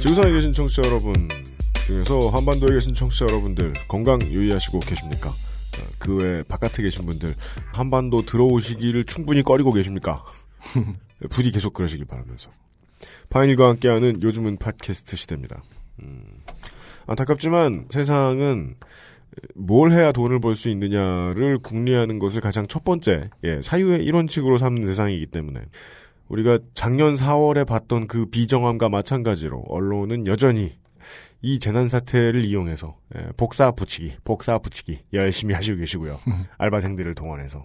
지구상에 계신 청취자 여러분 중에서 한반도에 계신 청취자 여러분들 건강 유의하시고 계십니까? 어, 그외 바깥에 계신 분들 한반도 들어오시기를 충분히 꺼리고 계십니까? 부디 계속 그러시길 바라면서 파인일과 함께하는 요즘은 팟캐스트 시대입니다. 음, 안타깝지만 세상은 뭘 해야 돈을 벌 수 있느냐를 궁리하는 것을 가장 첫 번째 예, 사유의 일원칙으로 삼는 세상이기 때문에 우리가 작년 4월에 봤던 그 비정함과 마찬가지로 언론은 여전히 이 재난 사태를 이용해서 예, 복사 붙이기, 복사 붙이기 열심히 하시고 계시고요. 알바생들을 동원해서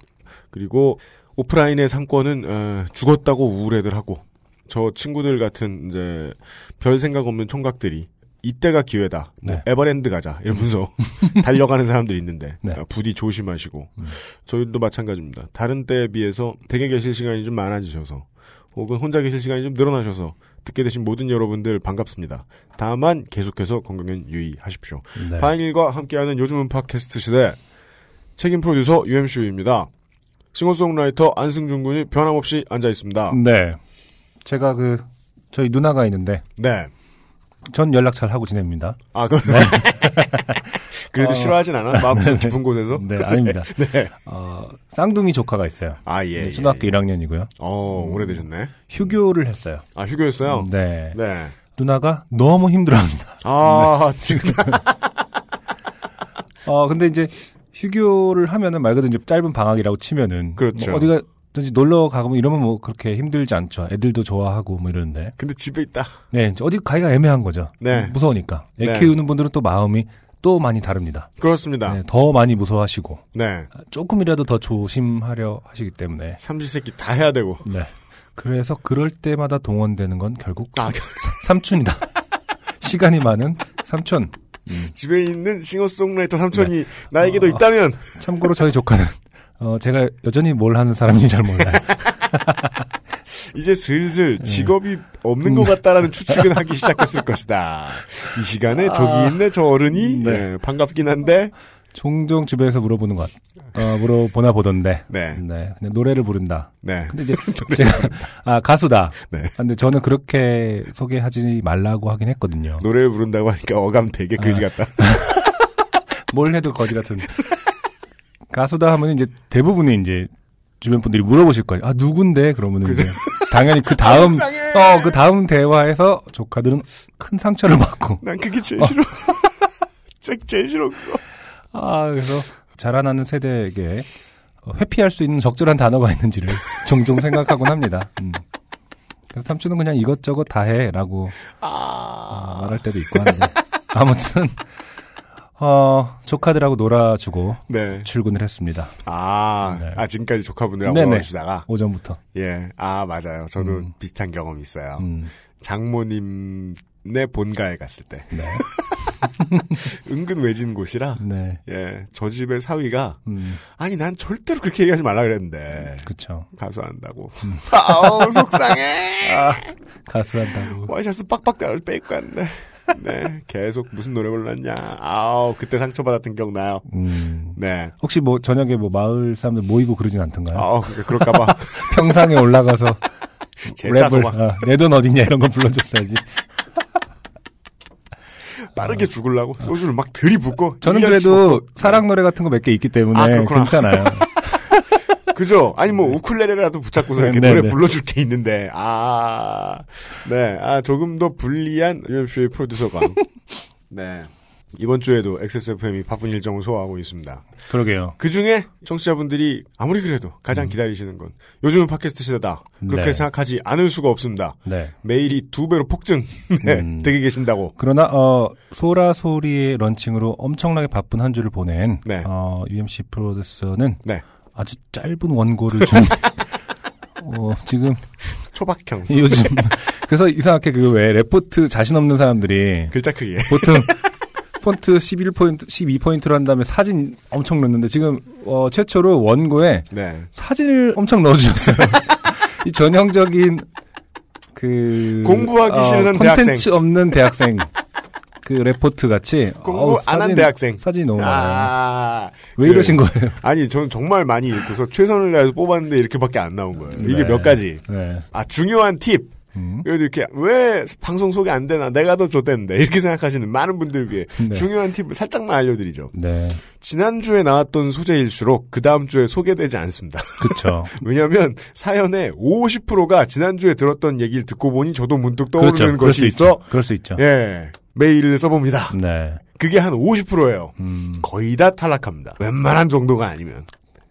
그리고 오프라인의 상권은 어, 죽었다고 우울해들 하고 저 친구들 같은 이제 별 생각 없는 총각들이 이때가 기회다. 뭐 네. 에버랜드 가자 이러면서 달려가는 사람들이 있는데 네. 아, 부디 조심하시고 음. 저희도 마찬가지입니다. 다른 때에 비해서 댁에 계실 시간이 좀 많아지셔서 혹은 혼자 계실 시간이 좀 늘어나셔서 듣게 되신 모든 여러분들 반갑습니다. 다만 계속해서 건강엔 유의하십시오. 네. 파인일과 함께하는 요즘은 팟캐스트 시대 책임 프로듀서 UMCU입니다. 싱어송라이터 안승준 군이 변함없이 앉아 있습니다. 네. 제가 그 저희 누나가 있는데 네. 전 연락 잘 하고 지냅니다. 아, 그 그래도 어. 싫어하진 않아? 마음속 깊은 곳에서? 네, 아닙니다. 네. 어, 쌍둥이 조카가 있어요. 아, 예. 네, 예, 초등학교 예. 1학년이고요. 어, 오래되셨네. 휴교를 했어요. 아, 휴교였어요? 네. 네. 누나가 너무 힘들어 합니다. 아, 지금. 어, 근데 이제 휴교를 하면은 말 그대로 이제 짧은 방학이라고 치면은 그렇죠. 뭐 어디가 든지 놀러 가고 뭐 이러면 뭐 그렇게 힘들지 않죠. 애들도 좋아하고 뭐 이러는데. 근데 집에 있다. 네, 어디 가기가 애매한 거죠. 네. 무서우니까. 애 네. 키우는 분들은 또 마음이 또 많이 다릅니다. 그렇습니다. 네, 더 많이 무서워하시고 네. 조금이라도 더 조심하려 하시기 때문에. 삼시세끼 다 해야 되고. 네. 그래서 그럴 때마다 동원되는 건 결국 아, 삼촌이다. 시간이 많은 삼촌. 집에 있는 싱어송라이터 삼촌이 나에게도 어. 있다면. 참고로 저희 조카는 어, 제가 여전히 뭘 하는 사람인지 잘 몰라요. 이제 슬슬 직업이 없는 것 같다라는 추측은 하기 시작했을 것이다. 이 시간에 저기 있네 저 어른이 네. 네, 반갑긴 한데 종종 집에서 물어보는 것, 어, 물어보나 보던데. 네. 네. 그냥 노래를 부른다. 네. 근데 이제 제가, 아, 가수다. 네. 근데 저는 그렇게 소개하지 말라고 하긴 했거든요. 노래를 부른다고 하니까 어감 되게 그지 같다. 뭘 해도 거지 같은. 가수다 하면 이제 대부분이 이제 주변 분들이 물어보실 거예요. 아, 누군데? 그러면은 이제 당연히 그 다음, 속상해. 어, 그 다음 대화에서 조카들은 큰 상처를 받고. 난 그게 제일 싫어. 제- 제일 싫어 그거. 아, 그래서 자라나는 세대에게 어, 회피할 수 있는 적절한 단어가 있는지를 종종 생각하곤 합니다. 음. 그래서 삼촌은 그냥 이것저것 다 해라고 어, 말할 때도 있고 하는데 아무튼 어, 조카들하고 놀아주고 네. 출근을 했습니다. 아, 네. 아 지금까지 조카분들하고. 놀아주다가 오전부터. 예, 아 맞아요. 저도 음. 비슷한 경험이 있어요. 음, 장모님네 본가에 갔을 때 네, 은근 외진 곳이라 네, 예, 저 집의 사위가 음, 아니 난 절대로 그렇게 얘기하지 말라 그랬는데 그쵸. 가수한다고. 아우 속상해. 아, 가수한다고. 와이셔츠 빡빡 빼입고 왔네. 네, 계속 무슨 노래 불렀냐. 아우 그때 상처받았던 기억 나요. 음, 네. 혹시 뭐 저녁에 뭐 마을 사람들 모이고 그러진 않던가요? 아우 그러니까 그럴까봐 평상에 올라가서 랩을 막 어, 내돈 어딨냐 이런 거 불러줬어야지. 빠르게 죽으려고 소주를 막 들이붓고. 저는 1년씩 그래도 먹고. 사랑 노래 같은 거 몇 개 있기 때문에 아. 괜찮아요. 그죠? 아니 뭐 우쿨렐레라도 붙잡고서 이렇게 네, 노래 네. 불러줄 게 있는데 아, 네, 아 조금 더 불리한 UMC의 프로듀서가 네 이번 주에도 XSFM이 바쁜 일정을 소화하고 있습니다. 그러게요. 그 중에 청취자분들이 아무리 그래도 가장 기다리시는 건 요즘은 팟캐스트 시대다 그렇게 음. 네. 생각하지 않을 수가 없습니다. 네. 메일이 두 배로 폭증 네, 음. 되게 계신다고. 그러나 어 소라 소리의 launching으로 엄청나게 바쁜 한 주를 보낸 네. 어 UMC 프로듀서는 네. 아주 짧은 원고를 준 어, 지금 초박형. 요즘 그래서 이상하게 그 왜 레포트 자신 없는 사람들이 글자 크기. 보통 폰트 11포인트, 12포인트로 한 다음에 사진 엄청 넣는데 지금 어, 최초로 원고에 네. 사진을 엄청 넣어주셨어요. 이 전형적인 그 공부하기 싫은 콘텐츠 대학생. 없는 대학생 그 레포트 같이 공부 어우, 안한 사진- 대학생. 사진이 너무 많아요. 아. 왜 그- 이러신 거예요? 아니, 저는 정말 많이 읽고서 최선을 다해서 뽑았는데 이렇게밖에 안 나온 거예요. 이게 네. 몇 가지. 네. 아, 중요한 팁. 음. 그래도 이렇게 왜 방송 소개 안 되나 내가 더 좋댔는데 이렇게 생각하시는 많은 분들 위해 네. 중요한 팁을 살짝만 알려드리죠. 네. 지난주에 나왔던 소재일수록 그 다음 주에 소개되지 않습니다. 그쵸. 왜냐하면 사연의 50%가 지난주에 들었던 얘기를 듣고 보니 저도 문득 떠오르는 그렇죠. 것이 있어 있죠. 그럴 수 있죠. 예 메일을 써봅니다. 네. 그게 한 50%예요. 음. 거의 다 탈락합니다. 웬만한 정도가 아니면.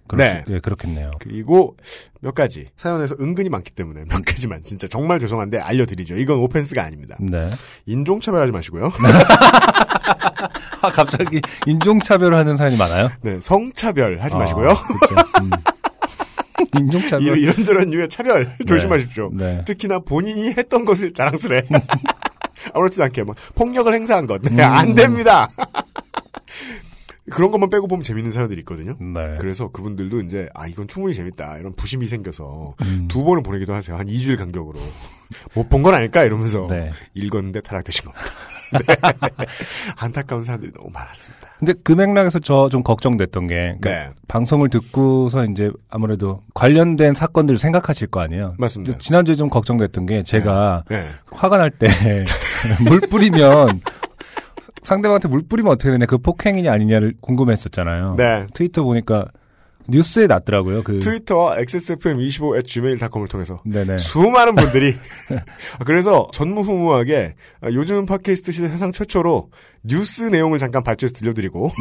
그럴 네. 수- 예, 그렇겠네요. 그리고 몇 가지 사연에서 은근히 많기 때문에 몇 가지만 진짜 정말 죄송한데 알려드리죠. 이건 오펜스가 아닙니다. 네. 인종차별하지 마시고요. 아, 갑자기 인종차별하는 사연이 많아요? 네, 성차별 하지 아, 마시고요. 음. 인종차별. 이- 이런저런 유의 차별 조심하십시오. 네. 특히나 본인이 했던 것을 자랑스레. 아무렇지도 않게 막 폭력을 행사한 것. 네, 음. 안 됩니다. 그런 것만 빼고 보면 재밌는 사연들이 있거든요. 네. 그래서 그분들도 이제 아 이건 충분히 재밌다 이런 부심이 생겨서 음. 두 번을 보내기도 하세요 한 2주일 간격으로 못 본 건 아닐까 이러면서 네. 읽었는데 타락되신 겁니다. 네. 안타까운 사람들이 너무 많았습니다. 근데 그 맥락에서 저 좀 걱정됐던 게 그러니까 네 방송을 듣고서 이제 아무래도 관련된 사건들을 생각하실 거 아니에요. 맞습니다. 지난주에 좀 걱정됐던 게 제가 네. 화가 날 때 물 뿌리면 상대방한테 물 뿌리면 어떻게 되냐 그 폭행이냐 아니냐를 궁금했었잖아요. 네. 트위터 보니까 뉴스에 났더라고요. 그. 트위터와 xsfm25@gmail.com을 통해서. 네네. 수많은 분들이. 그래서 전무후무하게 아, 요즘 팟캐스트 시대 사상 최초로 뉴스 내용을 잠깐 발췌해서 들려드리고.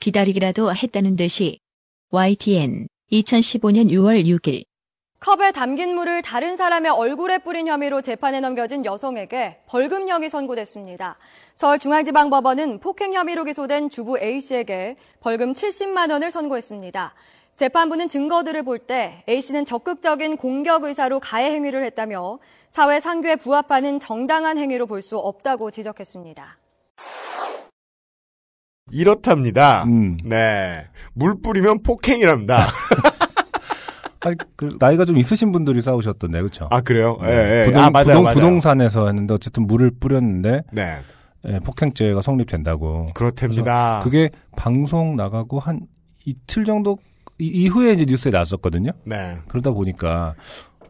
기다리기라도 했다는 듯이 YTN 2015년 6월 6일 컵에 담긴 물을 다른 사람의 얼굴에 뿌린 혐의로 재판에 넘겨진 여성에게 벌금형이 선고됐습니다. 서울중앙지방법원은 폭행 혐의로 기소된 주부 A씨에게 벌금 70만 원을 선고했습니다. 재판부는 증거들을 볼 때 A씨는 적극적인 공격 의사로 가해 행위를 했다며 사회 상규에 부합하는 정당한 행위로 볼 수 없다고 지적했습니다. 이렇답니다. 음. 네. 물 뿌리면 폭행이랍니다. 아니, 그 나이가 좀 있으신 분들이 싸우셨던데, 그렇죠? 아, 그래요? 예, 예. 부동, 아, 맞아요, 부동, 맞아요. 부동산에서 했는데 어쨌든 물을 뿌렸는데 네. 예, 폭행죄가 성립된다고. 그렇답니다. 그게 방송 나가고 한 이틀 정도 이, 이후에 이제 뉴스에 나왔었거든요. 네. 그러다 보니까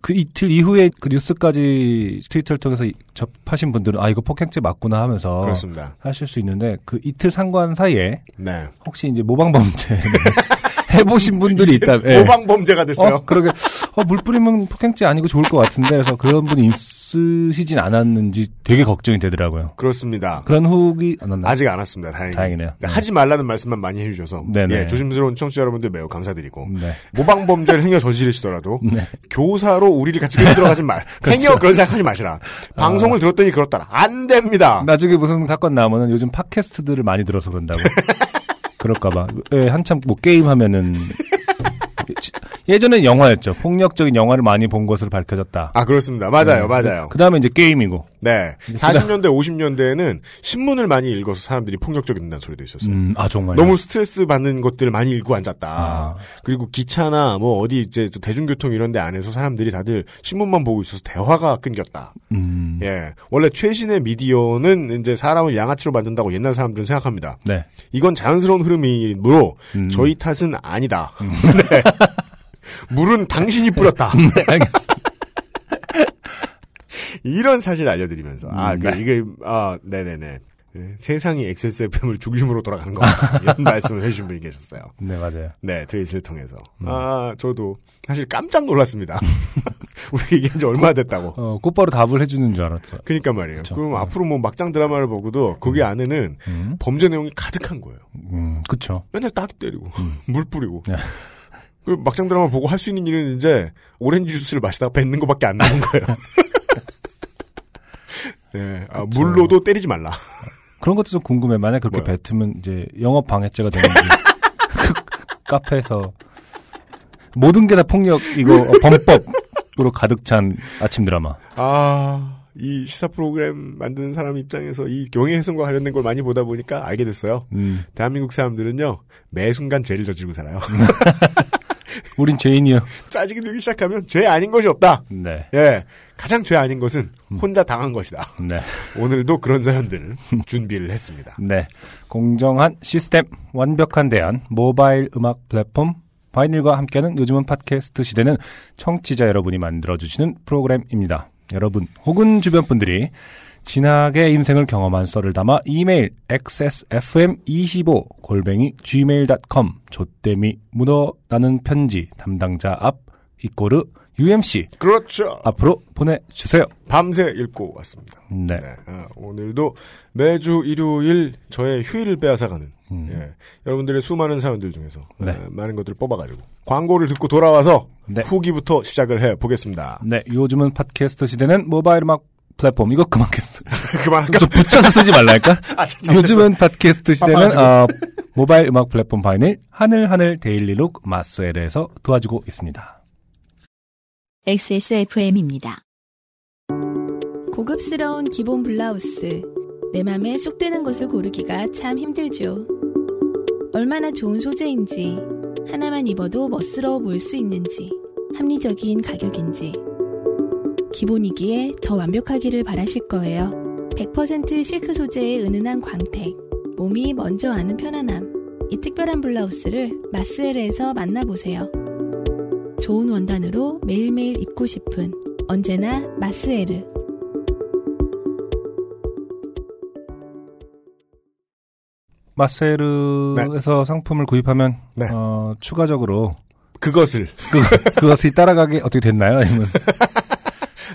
그 이틀 이후에 그 뉴스까지 트위터를 통해서 이- 접하신 분들은 아 이거 폭행죄 맞구나 하면서 그렇습니다. 하실 수 있는데 그 이틀 상관 사이에 네. 혹시 이제 모방 범죄 해보신 분들이 있다. 예. 모방 범죄가 됐어요. 어, 그러게 어, 물 뿌리면 폭행죄 아니고 좋을 것 같은데 그래서 그런 분이 있으시진 않았는지 되게 걱정이 되더라고요. 그렇습니다. 그런 후기 안 왔나요? 아직 안 왔습니다. 다행히. 다행이네요. 네, 하지 말라는 말씀만 많이 해주셔서 네네. 예, 조심스러운 청취자 여러분들 매우 감사드리고 네. 모방 범죄를 행여 저지르시더라도 네. 교사로 우리를 같이 들어가지 말. 그렇죠. 행여 그런 생각하지 마시라. 방송을 들었더니 그렇더라. 안 됩니다. 나중에 무슨 사건 나오면은 요즘 팟캐스트들을 많이 들어서 그런다고. 그럴까봐. 예, 한참 뭐 게임 하면은. 예전엔 영화였죠. 폭력적인 영화를 많이 본 것으로 밝혀졌다. 아 그렇습니다. 맞아요, 맞아요. 그 다음에 이제 게임이고. 네, 40년대, 50년대에는 신문을 많이 읽어서 사람들이 폭력적이된다는 소리도 있었어요. 음, 아, 정말. 너무 스트레스 받는 것들을 많이 읽고 앉았다. 아. 그리고 기차나 뭐 어디 이제 또 대중교통 이런 데 안에서 사람들이 다들 신문만 보고 있어서 대화가 끊겼다. 음. 예. 원래 최신의 미디어는 이제 사람을 양아치로 만든다고 옛날 사람들은 생각합니다. 네. 이건 자연스러운 흐름이므로 음. 저희 탓은 아니다. 네. 물은 당신이 뿌렸다. 네, 알겠습니다. 이런 사실 알려드리면서 아, 음, 그, 네. 이게 아, 네네네. 네, 세상이 XSFM을 중심으로 돌아가는 거 이런 말씀을 해주신 분이 계셨어요. 네, 맞아요. 네, 트윗을 통해서. 음. 아, 저도 사실 깜짝 놀랐습니다. 우리 얘기한 지 얼마 됐다고. 어, 곧바로 답을 해주는 줄 알았어요. 그니까 말이에요. 그쵸. 그럼 네. 앞으로 뭐 막장 드라마를 보고도 거기 안에는 음. 범죄 내용이 가득한 거예요. 음, 그쵸. 맨날 딱 때리고, 물 뿌리고. 네. 그 막장 드라마 보고 할 수 있는 일은 이제 오렌지 주스를 마시다가 뱉는 것밖에 안 나는 거예요. 네, 아. 물로도 때리지 말라. 그런 것도 좀 궁금해. 만약 그렇게 뭐요? 뱉으면 이제 영업 방해죄가 되는지. 그 카페에서 모든 게 다 폭력이고 어, 범법으로 가득 찬 아침 드라마. 아, 이 시사 프로그램 만드는 사람 입장에서 이 경외훼손과 관련된 걸 많이 보다 보니까 알게 됐어요. 음, 대한민국 사람들은요, 매 순간 죄를 저지르고 살아요. 우린 죄인이요. 짜증이 들기 시작하면 죄 아닌 것이 없다. 네, 예. 가장 죄 아닌 것은 혼자 당한 것이다. 네, 오늘도 그런 사연들을 준비를 했습니다. 네. 공정한 시스템, 완벽한 대안, 모바일 음악 플랫폼 바이닐과 함께하는 요즘은 팟캐스트 시대는 청취자 여러분이 만들어주시는 프로그램입니다. 여러분 혹은 주변 분들이 진하게 인생을 경험한 썰을 담아 이메일 xsfm25 골뱅이 gmail.com 조땜이 묻어나는 편지 담당자 앞 이꼬르 UMC 그렇죠. 앞으로 보내주세요. 밤새 읽고 왔습니다. 네. 네, 아, 오늘도 매주 일요일 저의 휴일을 빼앗아가는 음. 예, 여러분들의 수많은 사연들 중에서 네. 어, 많은 것들을 뽑아가지고 광고를 듣고 돌아와서 네. 후기부터 시작을 해보겠습니다. 네, 요즘은 팟캐스트 시대는 모바일 음악 플랫폼 이거 그만겠어. 그만할까? 좀 붙여서 쓰지 말랄까? 아. 요즘은 팟캐스트 시대는 바빠가지고. 어, 모바일 음악 플랫폼 바이닐 하늘 하늘 데일리룩 마스엘에서 도와주고 있습니다. XSFM입니다. 고급스러운 기본 블라우스. 내 맘에 쏙 드는 것을 고르기가 참 힘들죠. 얼마나 좋은 소재인지, 하나만 입어도 멋스러워 보일 수 있는지, 합리적인 가격인지. 기본이기에 더 완벽하기를 바라실 거예요. 100% 실크 소재의 은은한 광택, 몸이 먼저 아는 편안함. 이 특별한 블라우스를 마스엘에서 만나보세요. 좋은 원단으로 매일매일 입고 싶은 언제나 마스에르. 마스에르에서 상품을 구입하면 네. 어, 추가적으로 그것을 그, 그것이 따라가게 어떻게 됐나요? 아니면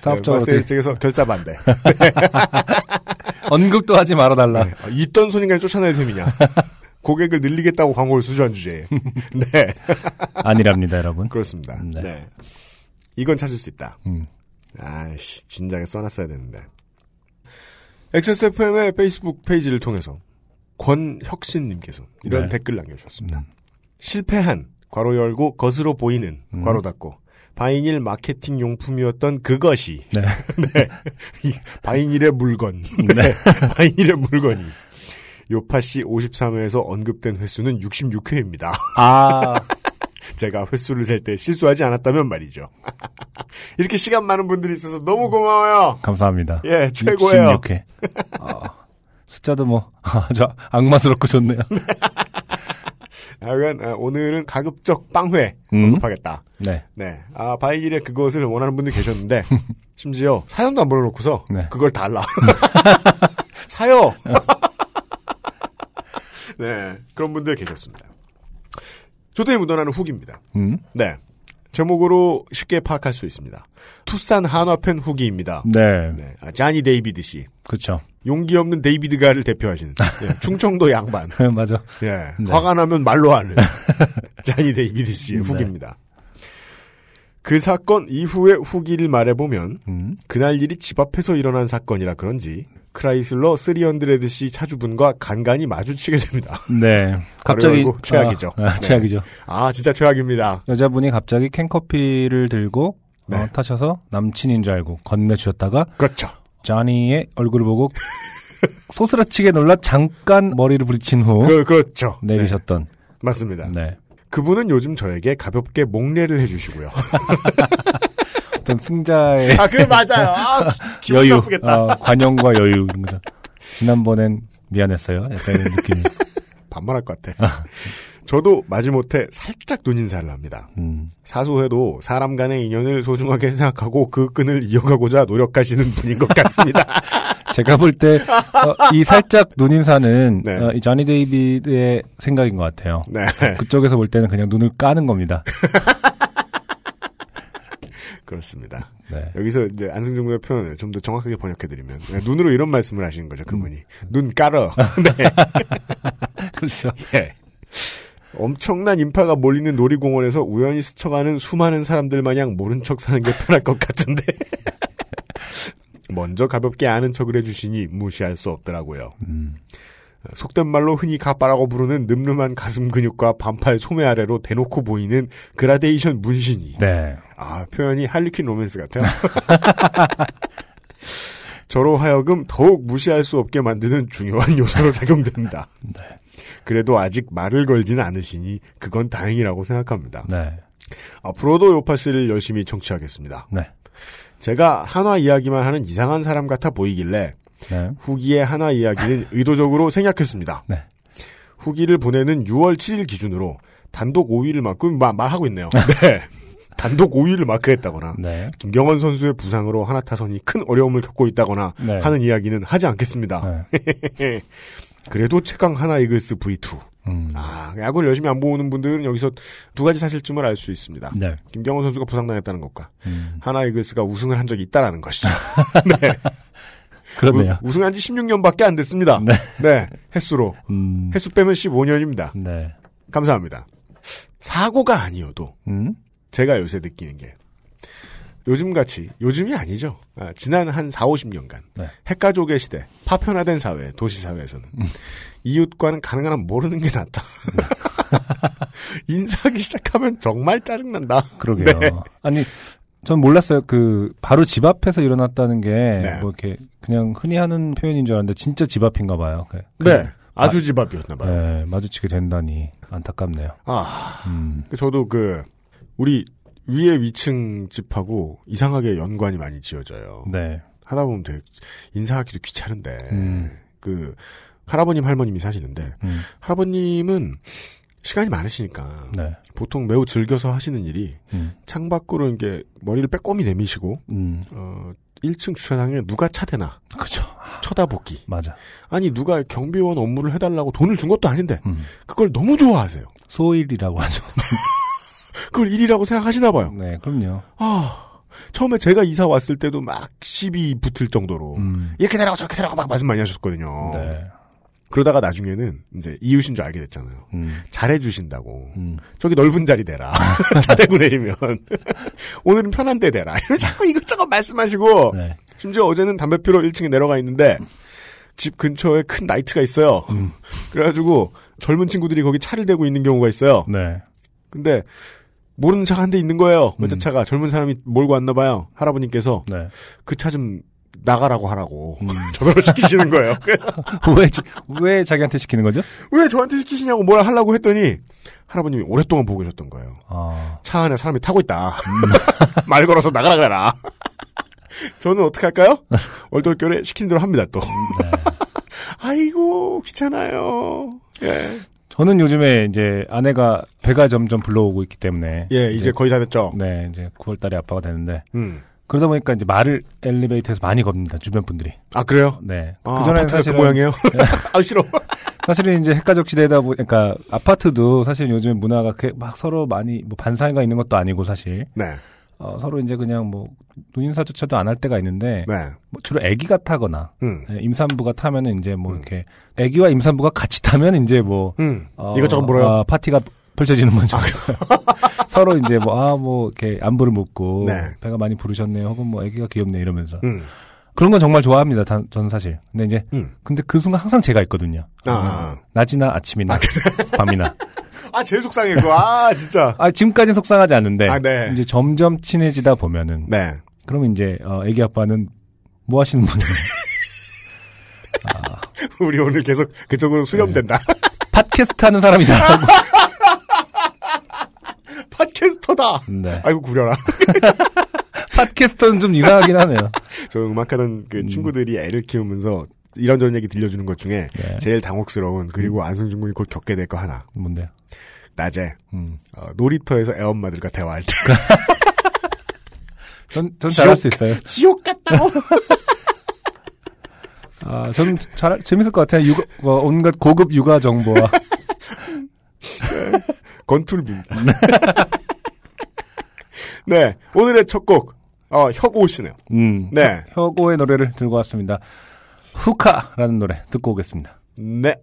사업적으로 마스엘 어떻게 쪽에서 결사 반대. 언급도 하지 말아달라. 네. 어, 있던 손님까지 쫓아낼 셈이냐. 고객을 늘리겠다고 광고를 수주한 주제에. 네, 아니랍니다, 여러분. 그렇습니다. 네. 네. 이건 찾을 수 있다. 음. 아이씨, 진작에 써놨어야 되는데. XSFM의 페이스북 페이지를 통해서 권혁신님께서 이런 네. 댓글 남겨주셨습니다. 음. 실패한, 괄호 열고, 것으로 보이는, 음. 괄호 닫고, 바이닐 마케팅 용품이었던 그것이, 네. 네. 이 바이닐의 물건. 네. 바이닐의 물건이. 요파 씨 53회에서 언급된 횟수는 66회입니다. 아, 제가 횟수를 셀 때 실수하지 않았다면 말이죠. 이렇게 시간 많은 분들이 있어서 너무 고마워요. 감사합니다. 예, 최고예요. 66회. 아, 숫자도 뭐 아주 악마스럽고 좋네요. 하여간 아, 오늘은 가급적 빵회 음. 언급하겠다. 네. 네. 아, 바이닐에 그것을 원하는 분들이 계셨는데, 심지어 사연도 안 보내놓고서 네. 그걸 달라. 사요! 네. 그런 분들 계셨습니다. 조동이 묻어나는 후기입니다. 음. 네. 제목으로 쉽게 파악할 수 있습니다. 투싼 한화펜 후기입니다. 네. 네. 아, 자니 데이비드 씨. 그렇죠. 용기 없는 데이비드가를 대표하시는 예, 충청도 양반. 맞아. 예, 네. 화가 나면 말로 하는 자니 데이비드 씨의 네. 후기입니다. 그 사건 이후의 후기를 말해보면 음. 그날 일이 집 앞에서 일어난 사건이라 그런지 크라이슬러 300C 차주분과 간간히 마주치게 됩니다. 네. 갑자기 최악이죠. 아, 아, 네. 최악이죠. 아 진짜 최악입니다. 여자분이 갑자기 캔커피를 들고 네. 어, 타셔서 남친인 줄 알고 건네주셨다가 그렇죠. 자니의 얼굴을 보고 소스라치게 놀라 잠깐 머리를 부리친 후 그, 그렇죠. 네, 내리셨던 맞습니다. 네. 그분은 요즘 저에게 가볍게 목례를 해주시고요. 어떤 승자의 아, 그게 맞아요. 아, 기분 여유, 나쁘겠다. 어, 관용과 여유 이런 거죠. 지난번엔 미안했어요. 약간 이런 느낌이. 반말할 것 같아. 저도 마지못해 살짝 눈인사를 합니다. 음. 사소해도 사람 간의 인연을 소중하게 생각하고 그 끈을 이어가고자 노력하시는 분인 것 같습니다. 제가 볼 때 이 살짝 눈인사는 네. 어, 이 자니 데이비드의 생각인 것 같아요. 네. 그쪽에서 볼 때는 그냥 눈을 까는 겁니다. 그렇습니다. 네. 여기서 이제 안승준 군의 표현을 좀 더 정확하게 번역해드리면 네, 눈으로 이런 말씀을 하시는 거죠. 그분이 눈 깔어. 네. 그렇죠. 예. 엄청난 인파가 몰리는 놀이공원에서 우연히 스쳐가는 수많은 사람들 마냥 모른 척 사는 게 편할 것 같은데. 먼저 가볍게 아는 척을 해주시니 무시할 수 없더라고요. 음. 속된 말로 흔히 가빠라고 부르는 늠름한 가슴 근육과 반팔 소매 아래로 대놓고 보이는 그라데이션 문신이. 네. 아, 표현이 할리퀸 로맨스 같아요. 저로 하여금 더욱 무시할 수 없게 만드는 중요한 요소로 작용됩니다. 네. 그래도 아직 말을 걸지는 않으시니 그건 다행이라고 생각합니다. 네. 앞으로도 요파 씨를 열심히 청취하겠습니다. 네. 제가 한화 이야기만 하는 이상한 사람 같아 보이길래 네. 후기의 한화 이야기는 의도적으로 생략했습니다. 네. 후기를 보내는 6월 7일 기준으로 단독 5위를 마크 마- 말하고 있네요. 네. 단독 5위를 마크했다거나 네. 김경원 선수의 부상으로 하나 타선이 큰 어려움을 겪고 있다거나 네. 하는 이야기는 하지 않겠습니다. 네. 그래도 최강 하나 이글스 V2. 음. 아, 야구를 열심히 안 보는 분들은 여기서 두 가지 사실쯤을 알 수 있습니다. 네. 김경원 선수가 부상당했다는 것과 음. 하나 이글스가 우승을 한 적이 있다라는 것이죠. 네. 그렇네요. 우, 승한지 16년밖에 안 됐습니다. 네. 네. 횟수로. 음. 횟수 빼면 15년입니다. 네. 감사합니다. 사고가 아니어도 음. 제가 요새 느끼는 게 요즘같이 요즘이 아니죠. 아, 지난 한 4, 50년간 네. 핵가족의 시대, 파편화된 사회, 도시 사회에서는 음. 이웃과는 가능한 한 모르는 게 낫다. 인사하기 시작하면 정말 짜증난다. 그러게요. 네. 아니, 전 몰랐어요. 그, 바로 집 앞에서 일어났다는 게, 네. 뭐 이렇게, 그냥 흔히 하는 표현인 줄 알았는데, 진짜 집 앞인가 봐요. 그- 네. 아주 집 앞이었나 봐요. 네, 마주치게 된다니, 안타깝네요. 아, 음, 저도 그 우리 위에 위층 집하고 이상하게 연관이 많이 지어져요. 네. 하다 보면 되게 인사하기도 귀찮은데 음. 그 할아버님 할머님이 사시는데 음, 할아버님은 시간이 많으시니까 네. 보통 매우 즐겨서 하시는 일이 음, 창밖으로 이게 머리를 빼꼼히 내미시고 음, 어 1층 주차장에 누가 차 대나 그죠. 쳐다보기 맞아. 아니 누가 경비원 업무를 해달라고 돈을 준 것도 아닌데 음. 그걸 너무 좋아하세요. 소일이라고 하죠. 그걸 일이라고 생각하시나 봐요. 네, 그럼요. 아 처음에 제가 이사 왔을 때도 막 시비 붙을 정도로 음, 이렇게 되라고 저렇게 되라고 막 말씀 많이 하셨거든요. 네. 그러다가 나중에는 이제 이웃인 줄 알게 됐잖아요. 음, 잘해주신다고. 음, 저기 넓은 자리 대라. 차 대고 내리면. 오늘은 편한 데 대라. 이런 자꾸 이것저것 말씀하시고. 네. 심지어 어제는 담배 피러 1층에 내려가 있는데 집 근처에 큰 나이트가 있어요. 음. 그래가지고 젊은 친구들이 거기 차를 대고 있는 경우가 있어요. 네. 근데 모르는 차가 한 대 있는 거예요. 음. 외제차가 젊은 사람이 몰고 왔나 봐요. 할아버님께서 네. 그차 좀 나가라고 하라고 음. 전화로 시키시는 거예요. 그래서 왜, 지- 왜 자기한테 시키는 거죠? 왜 저한테 시키시냐고 뭘 하려고 했더니 할아버님이 오랫동안 보고 계셨던 거예요. 아, 차 안에 사람이 타고 있다. 말 걸어서 나가라 그래라. 저는 어떻게 할까요? 얼떨결에 시킨 대로 합니다 또. 네. 아이고 귀찮아요. 예. 저는 요즘에 이제 아내가 배가 점점 불러오고 있기 때문에. 예, 이제 거의 다 됐죠. 네, 이제 9월 달에 아빠가 되는데. 음. 그러다 보니까 이제 말을 엘리베이터에서 많이 겁니다, 주변 분들이. 아 그래요? 네. 아, 그 전에는 아파트가 사실은, 그 모양이에요? 아 싫어. 사실은 이제 핵가족 시대다 보니까 아파트도 사실 요즘 문화가 막 서로 많이 뭐 반사회가 있는 것도 아니고 사실. 네, 어, 서로 이제 그냥 뭐 노인사조차도 안 할 때가 있는데 네. 뭐 주로 애기가 타거나 음, 예, 임산부가 타면은 이제 뭐 음. 이렇게 애기와 임산부가 같이 타면 이제 뭐 음. 어, 이것저것 물어요. 아, 파티가 펼쳐지는 거죠. 서로 이제 뭐 아 뭐 이렇게 안부를 묻고 네. 배가 많이 부르셨네요. 혹은 뭐 애기가 귀엽네 이러면서 음, 그런 건 정말 좋아합니다. 다- 저는 사실. 근데 이제 음. 근데 그 순간 항상 제가 있거든요. 아, 아, 낮이나 아침이나 밤이나. 아, 제일 속상해 그거. 아, 진짜. 아 지금까지는 속상하지 않는데 아, 네. 이제 점점 친해지다 보면은 네. 그러면 이제 어, 애기 아빠는 뭐 하시는 분이에요? 우리 오늘 계속 그쪽으로 수렴된다. 팟캐스트 하는 사람이다라고. 팟캐스터다. 네. 아이고 구려라. 팟캐스트는 좀 이상하긴 하네요. 저 음악하던 그 친구들이 애를 키우면서 이런저런 얘기 들려주는 것 중에 네. 제일 당혹스러운 그리고 안승준 군이 곧 겪게 될 거 하나. 뭔데요? 낮에 음. 어, 놀이터에서 애엄마들과 대화할 때 전, 전 잘할 수 있어요. 지옥 같다고. 아, 저는 잘, 재밌을 것 같아요. 육아, 어, 온갖 고급 육아 정보와. 건툴비입니다. 네 오늘의 첫 곡 어, 혁오시네요. 음. 네. 혁오의 노래를 들고 왔습니다. 후카라는 노래 듣고 오겠습니다. 네.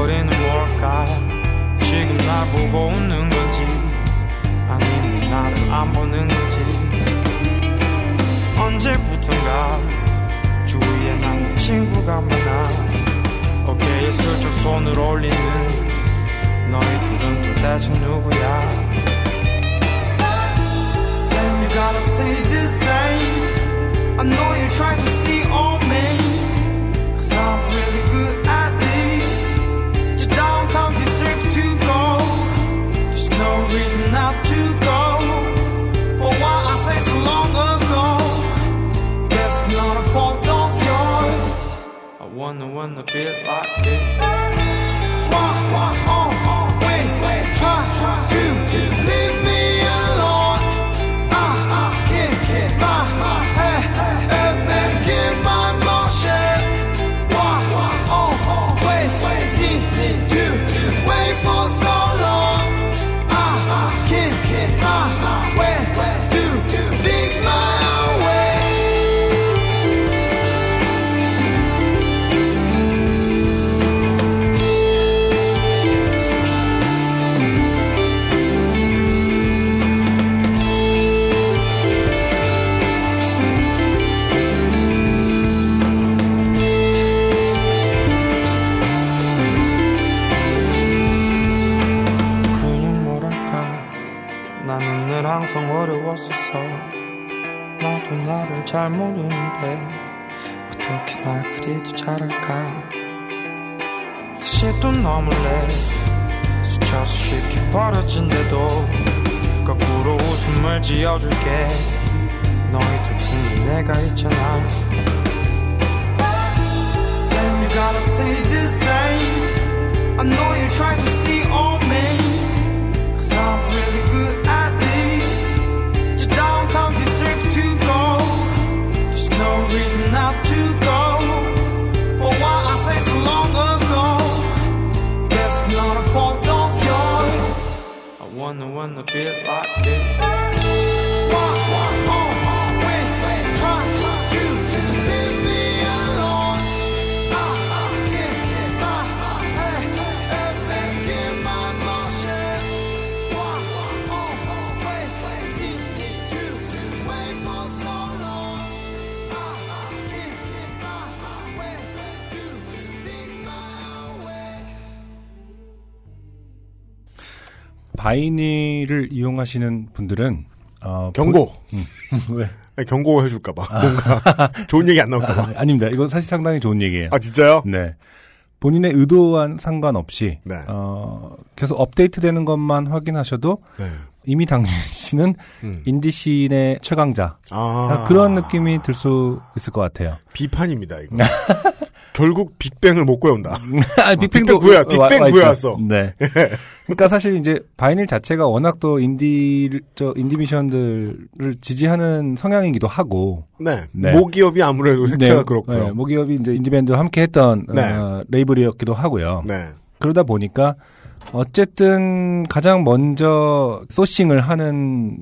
거리는 뭘까 지금 날 보고 웃는 건지 아니면 나를 안 보는 건지 언제부턴가 주위에 남자친구가 많아 어깨에 슬쩍 손을 올리는 너희 둘은 도대체 누구야 Then you gotta stay the same I know you're trying to see on me Cause I'm really good wanna wanna be like this 잘 모르는데 어떻게 날 그리도 잘할까 다시 또 넘을래 스쳐서 쉽게 버려진대도 거꾸로 웃음을 지어줄게 너희들 품에 내가 있잖아 Then you gotta stay the same I know you're trying to see on me Cause I'm really good wanna wanna be like this. Why, why, always 바이닐을 이용하시는 분들은 어, 경고. 보- 왜? 아니, 경고해 줄까봐. 뭔가 좋은 얘기 안 나올까봐. 아, 닙니다 이거 사실 상당히 좋은 얘기예요. 아 진짜요? 네. 본인의 의도와는 상관없이 네. 어, 계속 업데이트되는 것만 확인하셔도 네. 이미 당신은 음. 인디 scene의 최강자 아 그런 느낌이 들 수 있을 것 같아요. 비판입니다 이거. 결국 빅뱅을 못 구해온다. 아, 빅뱅 구해와- 빅뱅 구해왔어. 네. 그러니까 사실 이제 바이닐 자체가 워낙 또 인디 저 인디 뮤지션들을 지지하는 성향이기도 하고 네. 네. 모기업이 아무래도 색채가 네, 그렇고요. 네, 모기업이 이제 인디 밴드와 함께 했던 네. 어, 레이블이었기도 하고요. 네. 그러다 보니까 어쨌든 가장 먼저 sourcing을 하는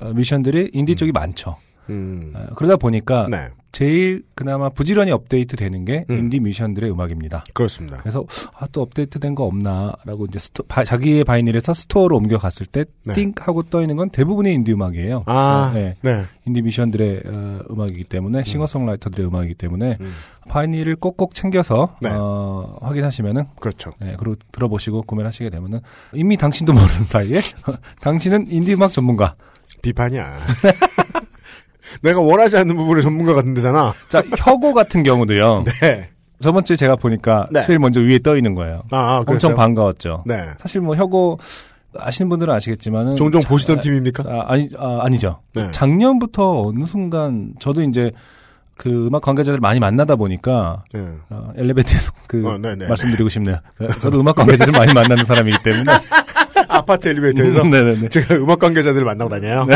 어, 뮤지션들이 인디 쪽이 많죠. 음. 어, 그러다 보니까 네. 제일 그나마 부지런히 업데이트 되는 게 음. 인디 뮤지션들의 음악입니다. 그렇습니다. 그래서 아, 또 업데이트된 거 없나라고 이제 스토, 바- 자기의 바이닐에서 store로 옮겨갔을 때 네. 띵 하고 떠 있는 건 대부분의 인디 음악이에요. 아, 어, 네. 네. 인디 뮤지션들의 어, 음악이기 때문에 싱어송라이터들의 음악이기 때문에 음. 바이닐을 꼭꼭 챙겨서 네. 어, 확인하시면은 그렇죠. 네, 그리고 들어보시고 구매를 하시게 되면은 이미 당신도 모르는 사이에 당신은 인디 음악 전문가. 비판이야. 내가 원하지 않는 부분의 전문가 같은 데잖아. 자 혁오 같은 경우도요. 네. 저번 주에 제가 보니까 네. 제일 먼저 위에 떠 있는 거예요. 아, 아 엄청? 반가웠죠. 네. 사실 뭐 혁오 아시는 분들은 아시겠지만은 종종 자- 보시던 팀입니까? 아, 아니 아, 아니죠. 네. 작년부터 어느 순간 저도 이제 그 음악 관계자들 많이 만나다 보니까 네. 어, 엘리베이터에서 그 어, 네네. 말씀드리고 싶네요. 저도 음악 관계자들 많이 만나는 사람이기 때문에 아파트 엘리베이터에서 네네네. 제가 음악 관계자들을 만나고 다녀요.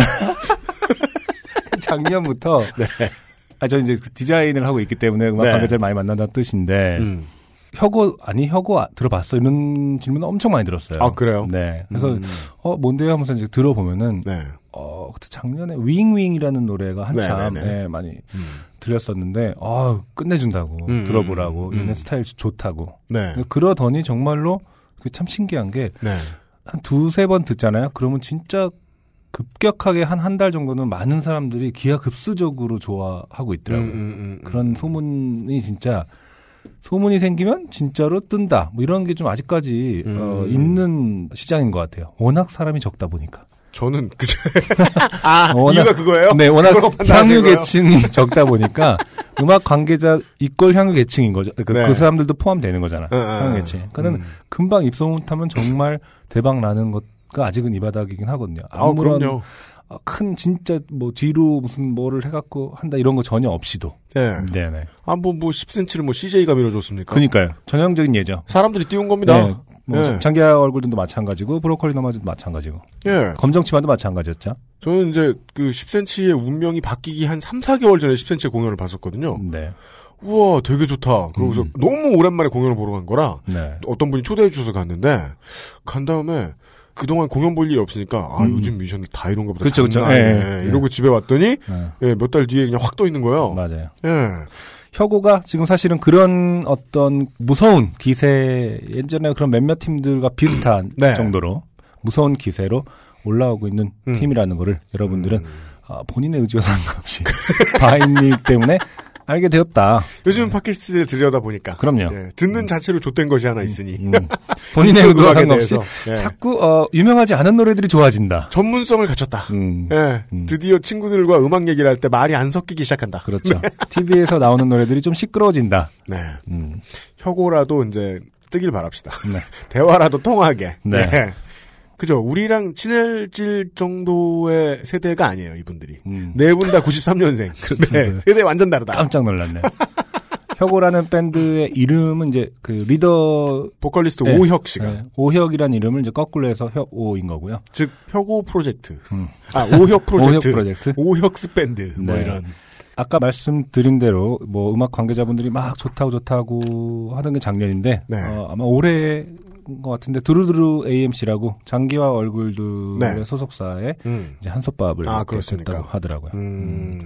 작년부터 아, 저 이제 그 디자인을 하고 있기 때문에 음악 네. 관계자를 많이 만난다는 뜻인데 음. 혁오 아니 혁오 아- 들어봤어 이런 질문 엄청 많이 들었어요. 아, 그래요? 네. 그래서 음. 어 뭔데요 하면서 이제 들어보면은 네. 어, 그때 작년에 윙윙이라는 노래가 한참 네네네. 예, 많이 음. 들렸었는데, 아 끝내준다고 음, 들어보라고 음, 얘네 음. 스타일 좋다고. 네. 그러더니 정말로 그게 참 신기한 게 네. 한 두세 번 듣잖아요. 그러면 진짜 급격하게 한 한 달 정도는 많은 사람들이 기하급수적으로 좋아하고 있더라고요. 음, 음, 음, 그런 소문이 진짜 소문이 생기면 진짜로 뜬다. 뭐 이런 게 좀 아직까지 음. 어, 있는 시장인 것 같아요. 워낙 사람이 적다 보니까. 저는 그 아, 워낙- 이유가 그거예요? 네, 워낙 향유? 계층이 적다 보니까 음악 관계자 이꼴 향유 계층인 거죠. 그러니까 네. 그 사람들도 포함되는 거잖아. 아, 향유 계층. 그러니까 음. 금방 입소문 타면 정말 대박 나는 것 가 아직은 이 바닥이긴 하거든요. 아, 아무런 그럼요. 어, 큰 진짜 뭐 뒤로 무슨 뭐를 해갖고 한다 이런 거 전혀 없이도. 네. 네네. 아, 뭐, 뭐, 10cm를 뭐, CJ가 밀어줬습니까? 그니까요. 전형적인 예죠. 사람들이 띄운 겁니다. 네. 뭐 예. 장기하 얼굴들도 마찬가지고 브로콜리 너마저도 마찬가지고 예. 검정치마도 마찬가지였죠. 저는 이제 그 10cm의 운명이 바뀌기 한 3, 4개월 전에 10cm 공연을 봤었거든요. 네. 우와, 되게 좋다. 그러고서 음. 너무 오랜만에 공연을 보러 간 거라 네. 어떤 분이 초대해 주셔서 갔는데 간 다음에 그동안 공연 볼 일이 없으니까 아, 음. 요즘 뮤지션들 다 이런가 보다. 장난 아니네. 예, 예. 이러고 집에 왔더니 네. 예, 몇 달 뒤에 그냥 확 떠 있는 거예요. 맞아요. 예. 혁오가 지금 사실은 그런 어떤 무서운 기세 예전에 그런 몇몇 팀들과 비슷한 네. 정도로 무서운 기세로 올라오고 있는 음. 팀이라는 거를 여러분들은 아, 본인의 의지와 상관없이 바인일 때문에 알게 되었다. 요즘 팟캐스트를 들여다 보니까 그럼요. 예, 듣는 자체로 좆된 것이 하나 있으니 음. 본인의 이쪽 의지와 음악에 상관없이 예. 자꾸 어, 유명하지 않은 노래들이 좋아진다. 전문성을 갖췄다. 음. 예, 음. 드디어 친구들과 음악 얘기를 할 때 말이 안 섞이기 시작한다. 그렇죠. TV에서 나오는 노래들이 좀 시끄러워진다. 네, 음. 혁오라도 이제 뜨길 바랍시다. 네. 대화라도 통하게. 네. 그죠. 우리랑 친해질 정도의 세대가 아니에요, 이분들이. 음. 네분 다 93년생. 그렇죠. 네, 세대 완전 다르다. 깜짝 놀랐네. 혁오라는 밴드의 이름은 이제 그 리더 보컬리스트 네. 오혁 씨가. 네, 오혁이라는 이름을 이제 거꾸로 해서 혁오인 거고요. 즉, 혁오 프로젝트. 음. 아, 오혁 프로젝트. 오혁 프로젝트. 오혁스 밴드. 뭐 네. 이런. 아까 말씀드린 대로 뭐 음악 관계자분들이 막 좋다고 좋다고 하던 게 작년인데 네. 어, 아마 올해인 것 같은데 두루두루 AMC라고 장기와 얼굴들의 네. 소속사에 음. 이제 한솥밥을 아, 그렇습니까? 됐다고 하더라고요. 음.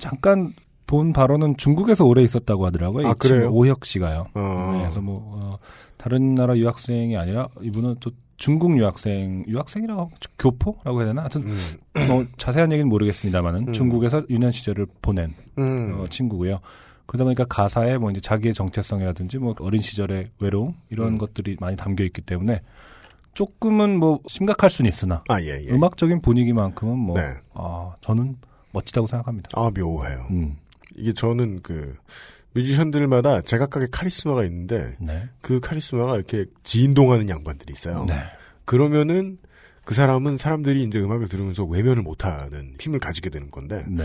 잠깐 본 바로는 중국에서 오래 있었다고 하더라고요. 아, 그래요? 오혁 씨가요. 어. 네, 그래서 뭐 어, 다른 나라 유학생이 아니라 이분은 또 중국 유학생 유학생이라고 하고 교포라고 해야 되나? 하여튼 음. 뭐 자세한 얘기는 모르겠습니다만은 음. 중국에서 유년 시절을 보낸 음. 어, 친구고요. 그러다 보니까 가사에 뭐 이제 자기의 정체성이라든지 뭐 어린 시절의 외로움 이런 음. 것들이 많이 담겨 있기 때문에 조금은 뭐 심각할 수는 있으나 아, 예, 예. 음악적인 분위기만큼은 뭐 네. 아, 저는 멋지다고 생각합니다. 아, 묘해요. 음, 이게 저는 그, 뮤지션들마다 제각각의 카리스마가 있는데, 네. 그 카리스마가 이렇게 진동하는 양반들이 있어요. 네. 그러면은 그 사람은 사람들이 이제 음악을 들으면서 외면을 못하는 힘을 가지게 되는 건데 네.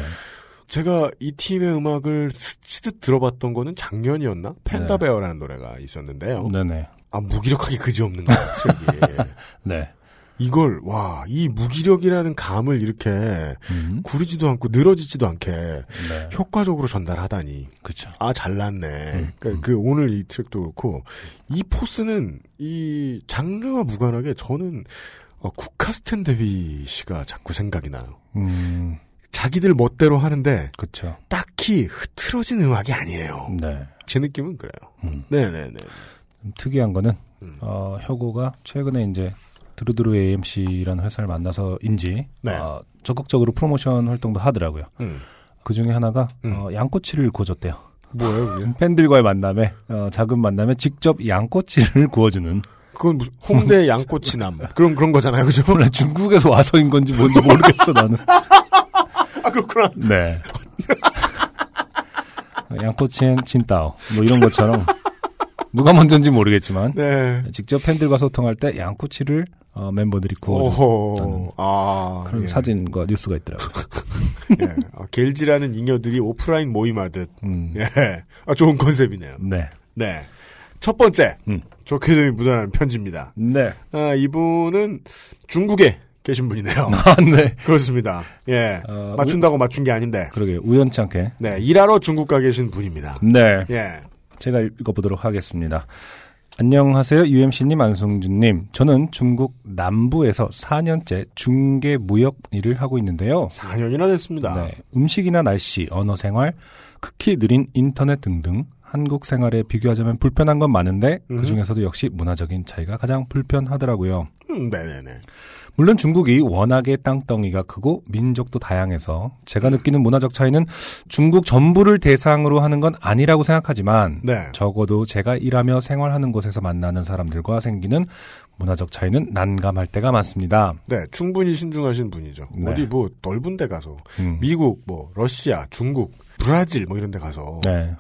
제가 이 팀의 음악을 스치듯 들어봤던 거는 작년이었나? 팬다베어라는 노래가 있었는데요. 네네. 아 무기력하게 그지없는 거야 트랙이. 네. 이걸 와 이 무기력이라는 감을 이렇게 음. 구리지도 않고 늘어지지도 않게 네. 효과적으로 전달하다니 그쵸. 아 잘났네. 음, 그러니까 음. 그 오늘 이 트랙도 그렇고 이 포스는 이 장르와 무관하게 저는 어, 쿠카스텐 데비 씨가 자꾸 생각이 나요. 음, 자기들 멋대로 하는데 그쵸. 딱히 흐트러진 음악이 아니에요. 네. 제 느낌은 그래요. 음. 네네네. 좀 특이한 거는, 음. 어, 혁오가 최근에 이제 드루드루 AMC라는 회사를 만나서인지, 네. 어, 적극적으로 프로모션 활동도 하더라고요. 음. 그 중에 하나가, 음. 어, 양꼬치를 구워줬대요. 뭐예요 그게? 팬들과의 만남에, 어, 작은 만남에 직접 양꼬치를 구워주는. 그건 무슨 홍대 양꼬치남 그런 그런 거잖아요, 그죠? 중국에서 와서인 건지 뭔지 모르겠어, 나는. 아 그렇구나. 네. 양꼬치엔 진따오. 뭐 이런 것처럼. 누가 먼저인지 모르겠지만. 네. 직접 팬들과 소통할 때 양꼬치를 어, 멤버들이 오호. 아 그런 예. 사진과 뉴스가 있더라고요. 예. 아, 겔지라는 잉여들이 오프라인 모임하듯. 음, 예. 아, 좋은 컨셉이네요. 네. 네. 첫 번째. 음. 조쾌점이 묻어나는 편지입니다. 네. 아, 이분은 중국에 계신 분이네요. 아, 네. 그렇습니다. 예. 어, 맞춘다고 맞춘 게 아닌데. 그러게 우연치 않게. 네. 일하러 중국 가 계신 분입니다. 네. 예. 제가 읽어보도록 하겠습니다. 안녕하세요. UMC님, 안승준님. 저는 중국 남부에서 4년째 중개 무역 일을 하고 있는데요. 4년이나 됐습니다. 네, 음식이나 날씨, 언어 생활, 극히 느린 인터넷 등등 한국 생활에 비교하자면 불편한 건 많은데 음. 그 중에서도 역시 문화적인 차이가 가장 불편하더라고요. 음, 네네네. 물론 중국이 워낙에 땅덩이가 크고 민족도 다양해서 제가 느끼는 문화적 차이는 중국 전부를 대상으로 하는 건 아니라고 생각하지만 네. 적어도 제가 일하며 생활하는 곳에서 만나는 사람들과 생기는 문화적 차이는 난감할 때가 많습니다. 네, 충분히 신중하신 분이죠. 네. 어디 뭐 넓은 데 가서 음. 미국, 뭐 러시아, 중국, 브라질 뭐 이런 데 가서 네,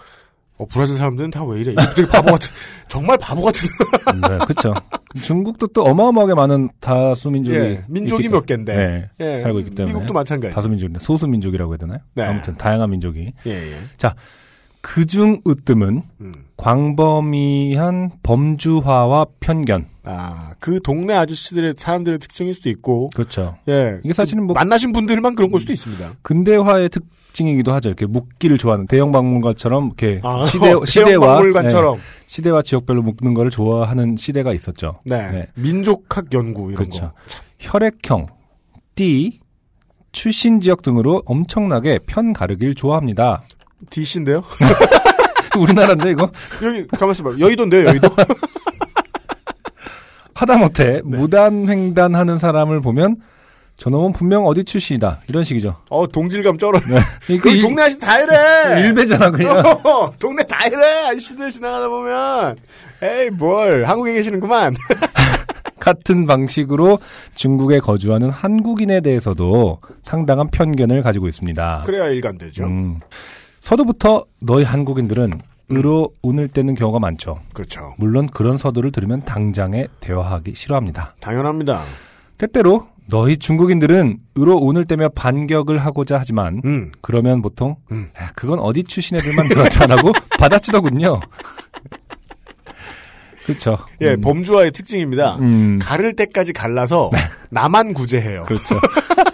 어, 브라질 사람들은 다 왜 이래? 되게 바보 같은 정말 바보 같은 네, 그렇죠. 중국도 또 어마어마하게 많은 다수 민족이 예, 민족이 몇 개인데 네, 예, 살고 있기 때문에 미국도 마찬가지. 다수 민족인데 소수 민족이라고 해야 되나요? 네. 아무튼 다양한 민족이 예, 예. 그중 으뜸은 음. 광범위한 범주화와 편견. 아, 그 동네 아저씨들의 사람들의 특징일 수도 있고, 그렇죠. 예. 이게 사실은 뭐 만나신 분들만 그런 걸 수도 있습니다. 근대화의 특 징이기도 하죠. 이렇게 묵기를 좋아하는 대형 박물관처럼 이렇게 아, 시대 대형 시대와 박물관처럼. 네, 시대와 지역별로 묶는 거를 좋아하는 시대가 있었죠. 네. 네. 민족학 연구 이런 그렇죠. 거. 혈액형, 띠, 출신 지역 등으로 엄청나게 편 가르기를 좋아합니다. DC인데요? 우리나라인데 이거 여기, 가만있어 봐. 여의도인데요, 여의도? 하다못해 네. 무단횡단하는 사람을 보면 저놈은 분명 어디 출신이다 이런 식이죠. 어, 동질감 쩔어. 네. 그 동네 아저씨 다 이래! 일배잖아 그냥. 어, 동네 다 이래! 아저씨들 지나가다 보면. 에이, 뭘. 한국에 계시는구만. 같은 방식으로 중국에 거주하는 한국인에 대해서도 상당한 편견을 가지고 있습니다. 그래야 일관되죠. 음, 서두부터 너희 한국인들은 으로 운을 떼는 경우가 많죠. 그렇죠. 물론 그런 서두를 들으면 당장에 대화하기 싫어합니다. 당연합니다. 때때로 너희 중국인들은 으로 운을 떼며 반격을 하고자 하지만 음. 그러면 보통 음. 야, 그건 어디 출신 애들만 그렇다라고 받아치더군요. 그렇죠. 예, 음, 범주화의 특징입니다. 음, 가를 때까지 갈라서 나만 구제해요. 그렇죠.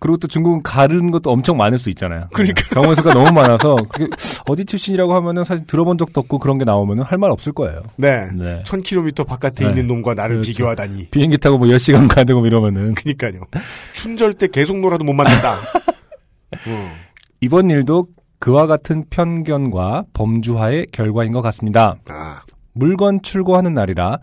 그리고 또 중국은 가르는 것도 엄청 많을 수 있잖아요. 그러니까. 경우 수가 너무 많아서 그게 어디 출신이라고 하면은 사실 들어본 적도 없고 그런 게 나오면은 할 말 없을 거예요. 네. 네. 1000km 바깥에 네. 있는 놈과 나를 그렇죠. 비교하다니. 비행기 타고 뭐 10시간 가야 되고 뭐 이러면은 그니까요. 춘절 때 계속 놀아도 못 만난다. 음. 이번 일도 그와 같은 편견과 범주화의 결과인 것 같습니다. 아, 물건 출고하는 날이라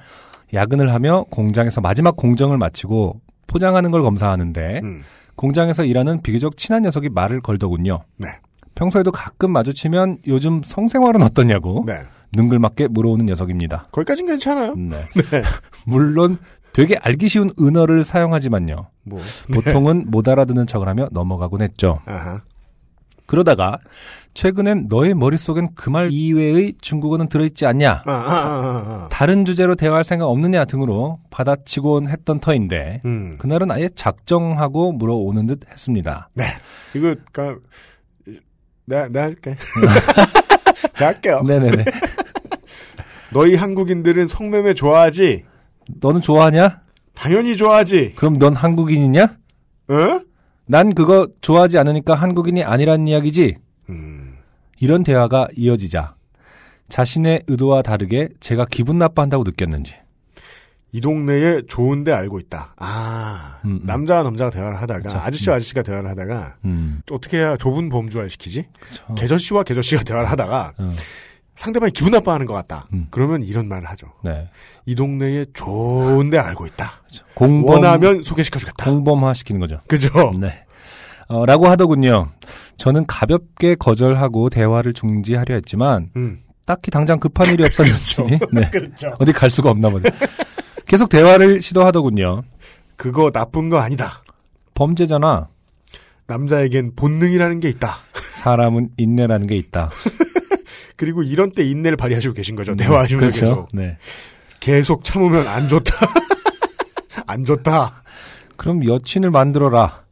야근을 하며 공장에서 마지막 공정을 마치고 포장하는 걸 검사하는데 음. 공장에서 일하는 비교적 친한 녀석이 말을 걸더군요. 네. 평소에도 가끔 마주치면 요즘 성생활은 어떠냐고 네. 능글맞게 물어오는 녀석입니다. 거기까진 괜찮아요. 네. 네. 물론 되게 알기 쉬운 은어를 사용하지만요. 뭐. 보통은 못 알아듣는 척을 하며 넘어가곤 했죠. 아하. 그러다가 최근엔 너의 머릿속엔 그 말 이외의 중국어는 들어있지 않냐? 아, 아, 아, 아. 다른 주제로 대화할 생각 없느냐 등으로 받아치곤 했던 터인데 음. 그날은 아예 작정하고 물어오는 듯 했습니다. 이거, 가, 나, 나 할게. 자, 할게요. 네네네. 너희 한국인들은 성매매 좋아하지? 너는 좋아하냐? 당연히 좋아하지. 그럼 넌 한국인이냐? 어? 난 그거 좋아하지 않으니까 한국인이 아니란 이야기지? 음. 이런 대화가 이어지자 자신의 의도와 다르게 제가 기분 나빠한다고 느꼈는지 이 동네에 좋은데 알고 있다. 아, 음, 음. 남자와 남자가 대화를 하다가, 그쵸. 아저씨와 아저씨가 대화를 하다가, 음, 어떻게 해야 좁은 범주화를 시키지? 개저씨와 개저씨가 대화를 하다가, 어, 상대방이 기분 나빠하는 것 같다. 음. 그러면 이런 말을 하죠. 네. 이 동네에 좋은데 알고 있다. 공범, 원하면 소개시켜주겠다. 공범화 시키는 거죠. 그죠? 네. 어, 라고 하더군요. 저는 가볍게 거절하고 대화를 중지하려 했지만 음. 딱히 당장 급한 일이 없었는지 네. 그렇죠. 어디 갈 수가 없나 보네. 계속 대화를 시도하더군요. 그거 나쁜 거 아니다. 범죄잖아. 남자에겐 본능이라는 게 있다. 사람은 인내라는 게 있다. 그리고 이런 때 인내를 발휘하시고 계신 거죠. 대화하시면서 그렇죠. 계속. 네. 계속 참으면 안 좋다. 안 좋다. 그럼 여친을 만들어라.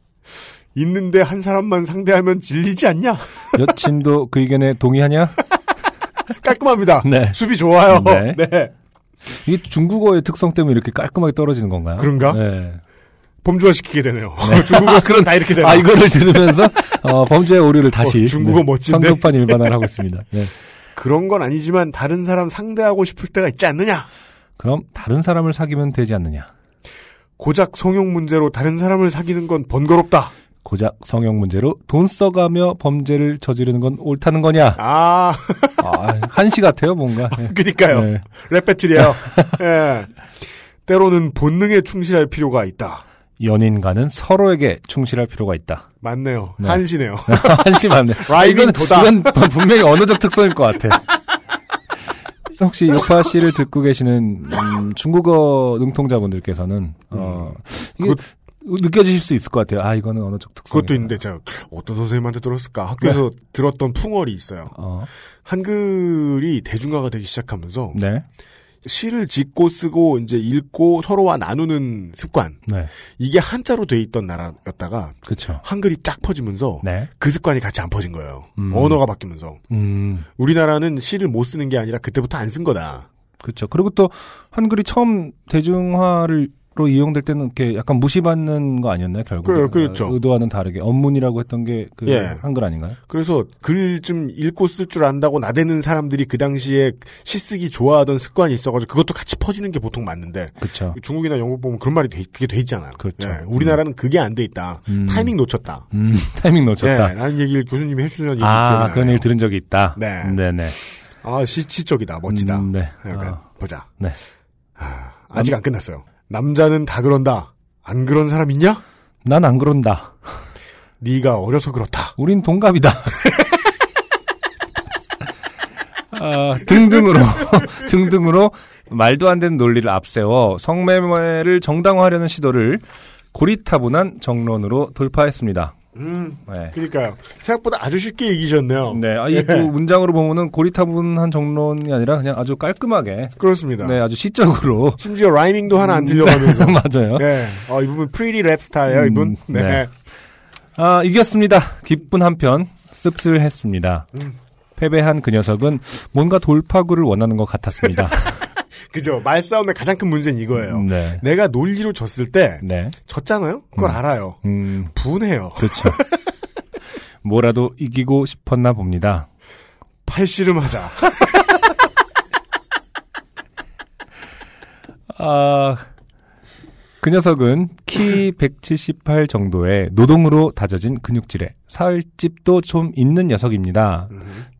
있는데 한 사람만 상대하면 질리지 않냐? 여친도 그 의견에 동의하냐? 깔끔합니다. 네. 수비 좋아요. 네. 네. 이게 중국어의 특성 때문에 이렇게 깔끔하게 떨어지는 건가요? 그런가? 네. 범주화 시키게 되네요. 중국어 쓰는 다 이렇게 되네요. 아, 이거를 들으면서, 어, 범죄의 오류를 다시. 어, 중국어 멋진데? 성급한 일반화를 하고 있습니다. 네. 그런 건 아니지만 다른 사람 상대하고 싶을 때가 있지 않느냐? 그럼 다른 사람을 사귀면 되지 않느냐? 고작 성형 문제로 다른 사람을 사귀는 건 번거롭다. 고작 성형 문제로 돈 써가며 범죄를 저지르는 건 옳다는 거냐? 아, 아, 한시 같아요, 뭔가. 예. 그니까요. 네. 랩 battle이에요. 예. 때로는 본능에 충실할 필요가 있다. 연인과는 서로에게 충실할 필요가 있다. 맞네요. 네. 한시네요. 한시 맞네. rhyming 이건, 도다. 이건 분명히 언어적 특성일 것 같아. 혹시 요파 씨를 듣고 계시는 음, 중국어 능통자분들께서는 어, 이게 그것- 느껴지실 수 있을 것 같아요. 아 이거는 언어적 특성. 그것도 있는데 제가 어떤 선생님한테 들었을까? 학교에서 들었던 풍월이 있어요. 어, 한글이 대중화가 되기 시작하면서 네, 시를 짓고 쓰고 이제 읽고 서로와 나누는 습관 네, 이게 한자로 돼 있던 나라였다가 그렇죠. 한글이 쫙 퍼지면서 네, 그 습관이 같이 안 퍼진 거예요. 음. 언어가 바뀌면서 음, 우리나라는 시를 못 쓰는 게 아니라 그때부터 안 쓴 거다. 그렇죠. 그리고 또 한글이 처음 대중화를 로 이용될 때는 이렇게 약간 무시받는 거 아니었나요 결국? 그- 그렇죠. 의도와는 다르게 언문이라고 했던 게그 예. 한글 아닌가요? 그래서 글 좀 읽고 쓸 줄 안다고 나대는 사람들이 그 당시에 시 쓰기 좋아하던 습관이 있어가지고 그것도 같이 퍼지는 게 보통 맞는데 그렇죠. 중국이나 영국 보면 그런 말이 돼, 그게 돼 있잖아요. 그렇죠. 예, 우리나라는 그게 안 돼 있다. 음. 타이밍 놓쳤다. 음, 타이밍 놓쳤다. 예, 라는 얘기를 교수님이 해주시는 얘기 기억이 아. 그런 얘기 들은 적이 있다. 네. 네 네. 아, 시, 시적이다. 멋지다. 음, 네. 약간 아, 보자. 네. 아, 아직 안 끝났어요. 남자는 다 그런다. 안 그런 사람 있냐? 난 안 그런다. 네가 어려서 그렇다. 우린 동갑이다. 아, 등등으로, 등등으로 말도 안 되는 논리를 앞세워 성매매를 정당화하려는 시도를 고리타분한 정론으로 돌파했습니다. 음, 네. 그니까요. 생각보다 아주 쉽게 이기셨네요. 네, 아, 이 예. 문장으로 보면은 고리타분한 정론이 아니라 그냥 아주 깔끔하게, 그렇습니다. 네, 아주 시적으로. 심지어 rhyming도 하나 안 틀려가면서. 맞아요. 네. 어, 이분은 프리리 랩 스타예요, 음, 이분. 네. 네. 아, 이겼습니다. 기쁜 한편 씁쓸했습니다. 음. 패배한 그 녀석은 뭔가 돌파구를 원하는 것 같았습니다. 그죠. 말싸움의 가장 큰 문제는 이거예요. 네. 내가 논리로 졌을 때, 네. 졌잖아요? 그걸 음. 알아요. 음, 분해요. 그렇죠. 뭐라도 이기고 싶었나 봅니다. 팔씨름하자. 아, 그 녀석은 키 178 정도의 노동으로 다져진 근육질에 살집도 좀 있는 녀석입니다.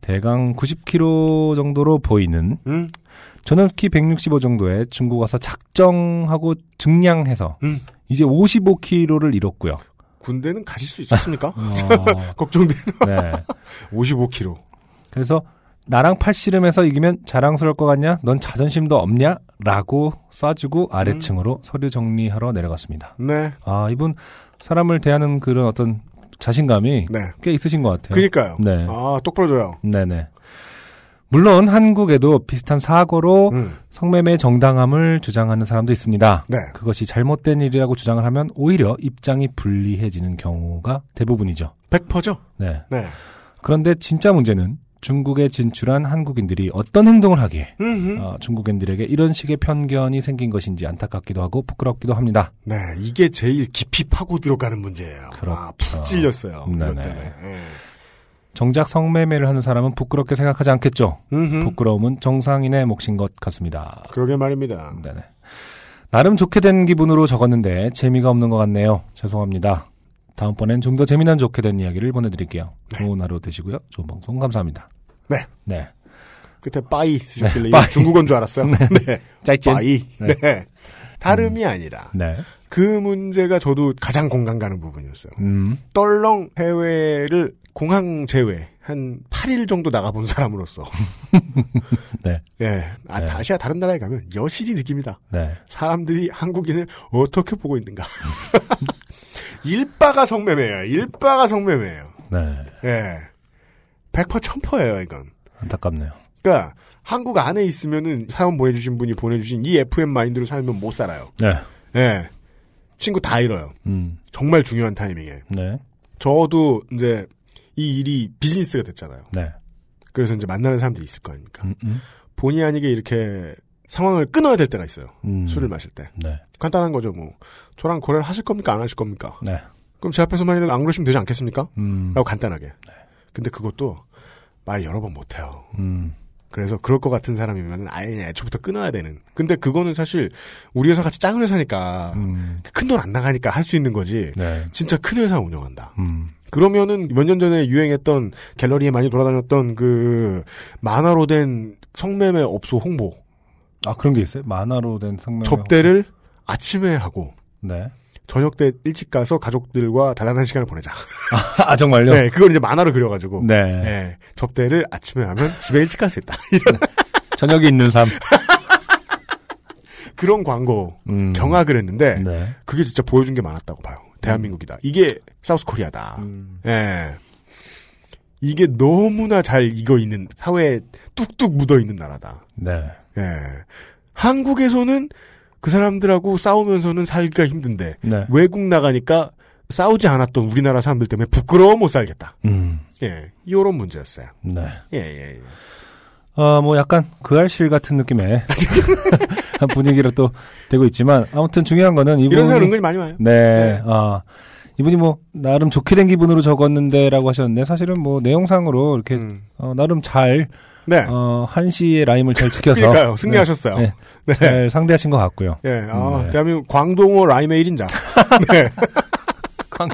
대강 90kg 정도로 보이는 음, 저는 키 165 정도에 중국 와서 작정하고 증량해서 음. 이제 55kg를 잃었고요. 군대는 가실 수 있었습니까? 어, 걱정되는 네. 55kg. 그래서 나랑 팔씨름해서 이기면 자랑스러울 것 같냐? 넌 자존심도 없냐? 라고 쏴주고 아래층으로 서류 정리하러 내려갔습니다. 네. 아, 이분 사람을 대하는 그런 어떤 자신감이 네. 꽤 있으신 것 같아요. 그니까요. 네. 아, 똑부러져요. 네네. 물론 한국에도 비슷한 사고로 음. 성매매 정당함을 주장하는 사람도 있습니다. 네. 그것이 잘못된 일이라고 주장을 하면 오히려 입장이 불리해지는 경우가 대부분이죠. 100%죠? 네. 네. 그런데 진짜 문제는 중국에 진출한 한국인들이 어떤 행동을 하기에. 어, 중국인들에게 이런 식의 편견이 생긴 것인지 안타깝기도 하고 부끄럽기도 합니다. 네, 이게 제일 깊이 파고 들어가는 문제예요. 그렇죠. 아, 푹 찔렸어요. 이것 네네. 정작 성매매를 하는 사람은 부끄럽게 생각하지 않겠죠. 음흠. 부끄러움은 정상인의 몫인 것 같습니다. 그러게 말입니다. 네네. 나름 좋게 된 기분으로 적었는데 재미가 없는 것 같네요. 죄송합니다. 다음번엔 좀 더 재미난 좋게 된 이야기를 보내드릴게요. 좋은 하루 되시고요. 좋은 방송 감사합니다. 네. 네. 끝에 bye 쓰셨길래 네, bye. 중국어인 줄 알았어요. 네. 再见. bye. 네. 네. 다름이 아니라 네. 그 문제가 저도 가장 공감 가는 부분이었어요. 음. 덜렁 해외를 공항 제외 한 8일 정도 나가본 사람으로서 네. 예. 아, 네. 아시아 다른 나라에 가면 여실히 느낍니다. 네. 사람들이 한국인을 어떻게 보고 있는가. 일바가 성매매예요. 일바가 성매매예요. 네. 예. 100% 천퍼예요, 이건. 안타깝네요. 그러니까 한국 안에 있으면은 사연 보내주신 분이 보내주신 이 FM 마인드로 살면 못 살아요. 네. 예. 친구 다 잃어요. 음. 정말 중요한 타이밍에. 네. 저도 이제 이 일이 비즈니스가 됐잖아요. 네. 그래서 이제 만나는 사람들이 있을 거 아닙니까. 음, 음. 본의 아니게 이렇게 상황을 끊어야 될 때가 있어요. 음. 술을 마실 때. 네. 간단한 거죠, 뭐. 저랑 거래를 하실 겁니까? 안 하실 겁니까? 네. 그럼 제 앞에서만이라도 안 그러시면 되지 않겠습니까? 음. 라고 간단하게. 근데 그것도 말 여러 번 못해요. 음. 그래서 그럴 것 같은 사람이면 아예 애초부터 끊어야 되는. 근데 그거는 사실 우리 회사 같이 작은 회사니까 음. 큰돈 안 나가니까 할 수 있는 거지. 네. 진짜 큰 회사 운영한다. 음. 그러면은 몇 년 전에 유행했던 갤러리에 많이 돌아다녔던 그 만화로 된 성매매 업소 홍보 아 그런 게 있어요? 만화로 된 성명. 접대를 아침에 하고 네. 저녁 때 일찍 가서 가족들과 단란한 시간을 보내자. 아 정말요? 네, 그걸 이제 만화로 그려가지고. 네. 네, 접대를 아침에 하면 집에 일찍 갈 수 있다. 이런 저녁에 있는 삶. 그런 광고 음. 경악을 했는데 네. 그게 진짜 보여준 게 많았다고 봐요. 대한민국이다. 이게 사우스 코리아다. 음. 예. 이게 너무나 잘 익어 있는 사회에 뚝뚝 묻어 있는 나라다. 네. 예. 한국에서는 그 사람들하고 싸우면서는 살기가 힘든데 네. 외국 나가니까 싸우지 않았던 우리나라 사람들 때문에 부끄러워 못 살겠다. 음. 예. 이런 문제였어요. 네. 예, 예, 예. 어, 뭐 약간 그 알실 같은 느낌의 한 분위기로 또 되고 있지만 아무튼 중요한 거는 이분이 이런 사람 은근히 많이 와요. 네. 네. 아. 이분이 뭐 나름 좋게 된 기분으로 적었는데라고 하셨는데 사실은 뭐 내용상으로 이렇게 음. 어, 나름 잘 네. 어, 한시의 라임을 잘 지켜서 그러니까요. 승리하셨어요. 네. 네. 잘 상대하신 것 같고요. 예, 아, 네. 대한민국 광동어 라임의 1인자. 네. 광-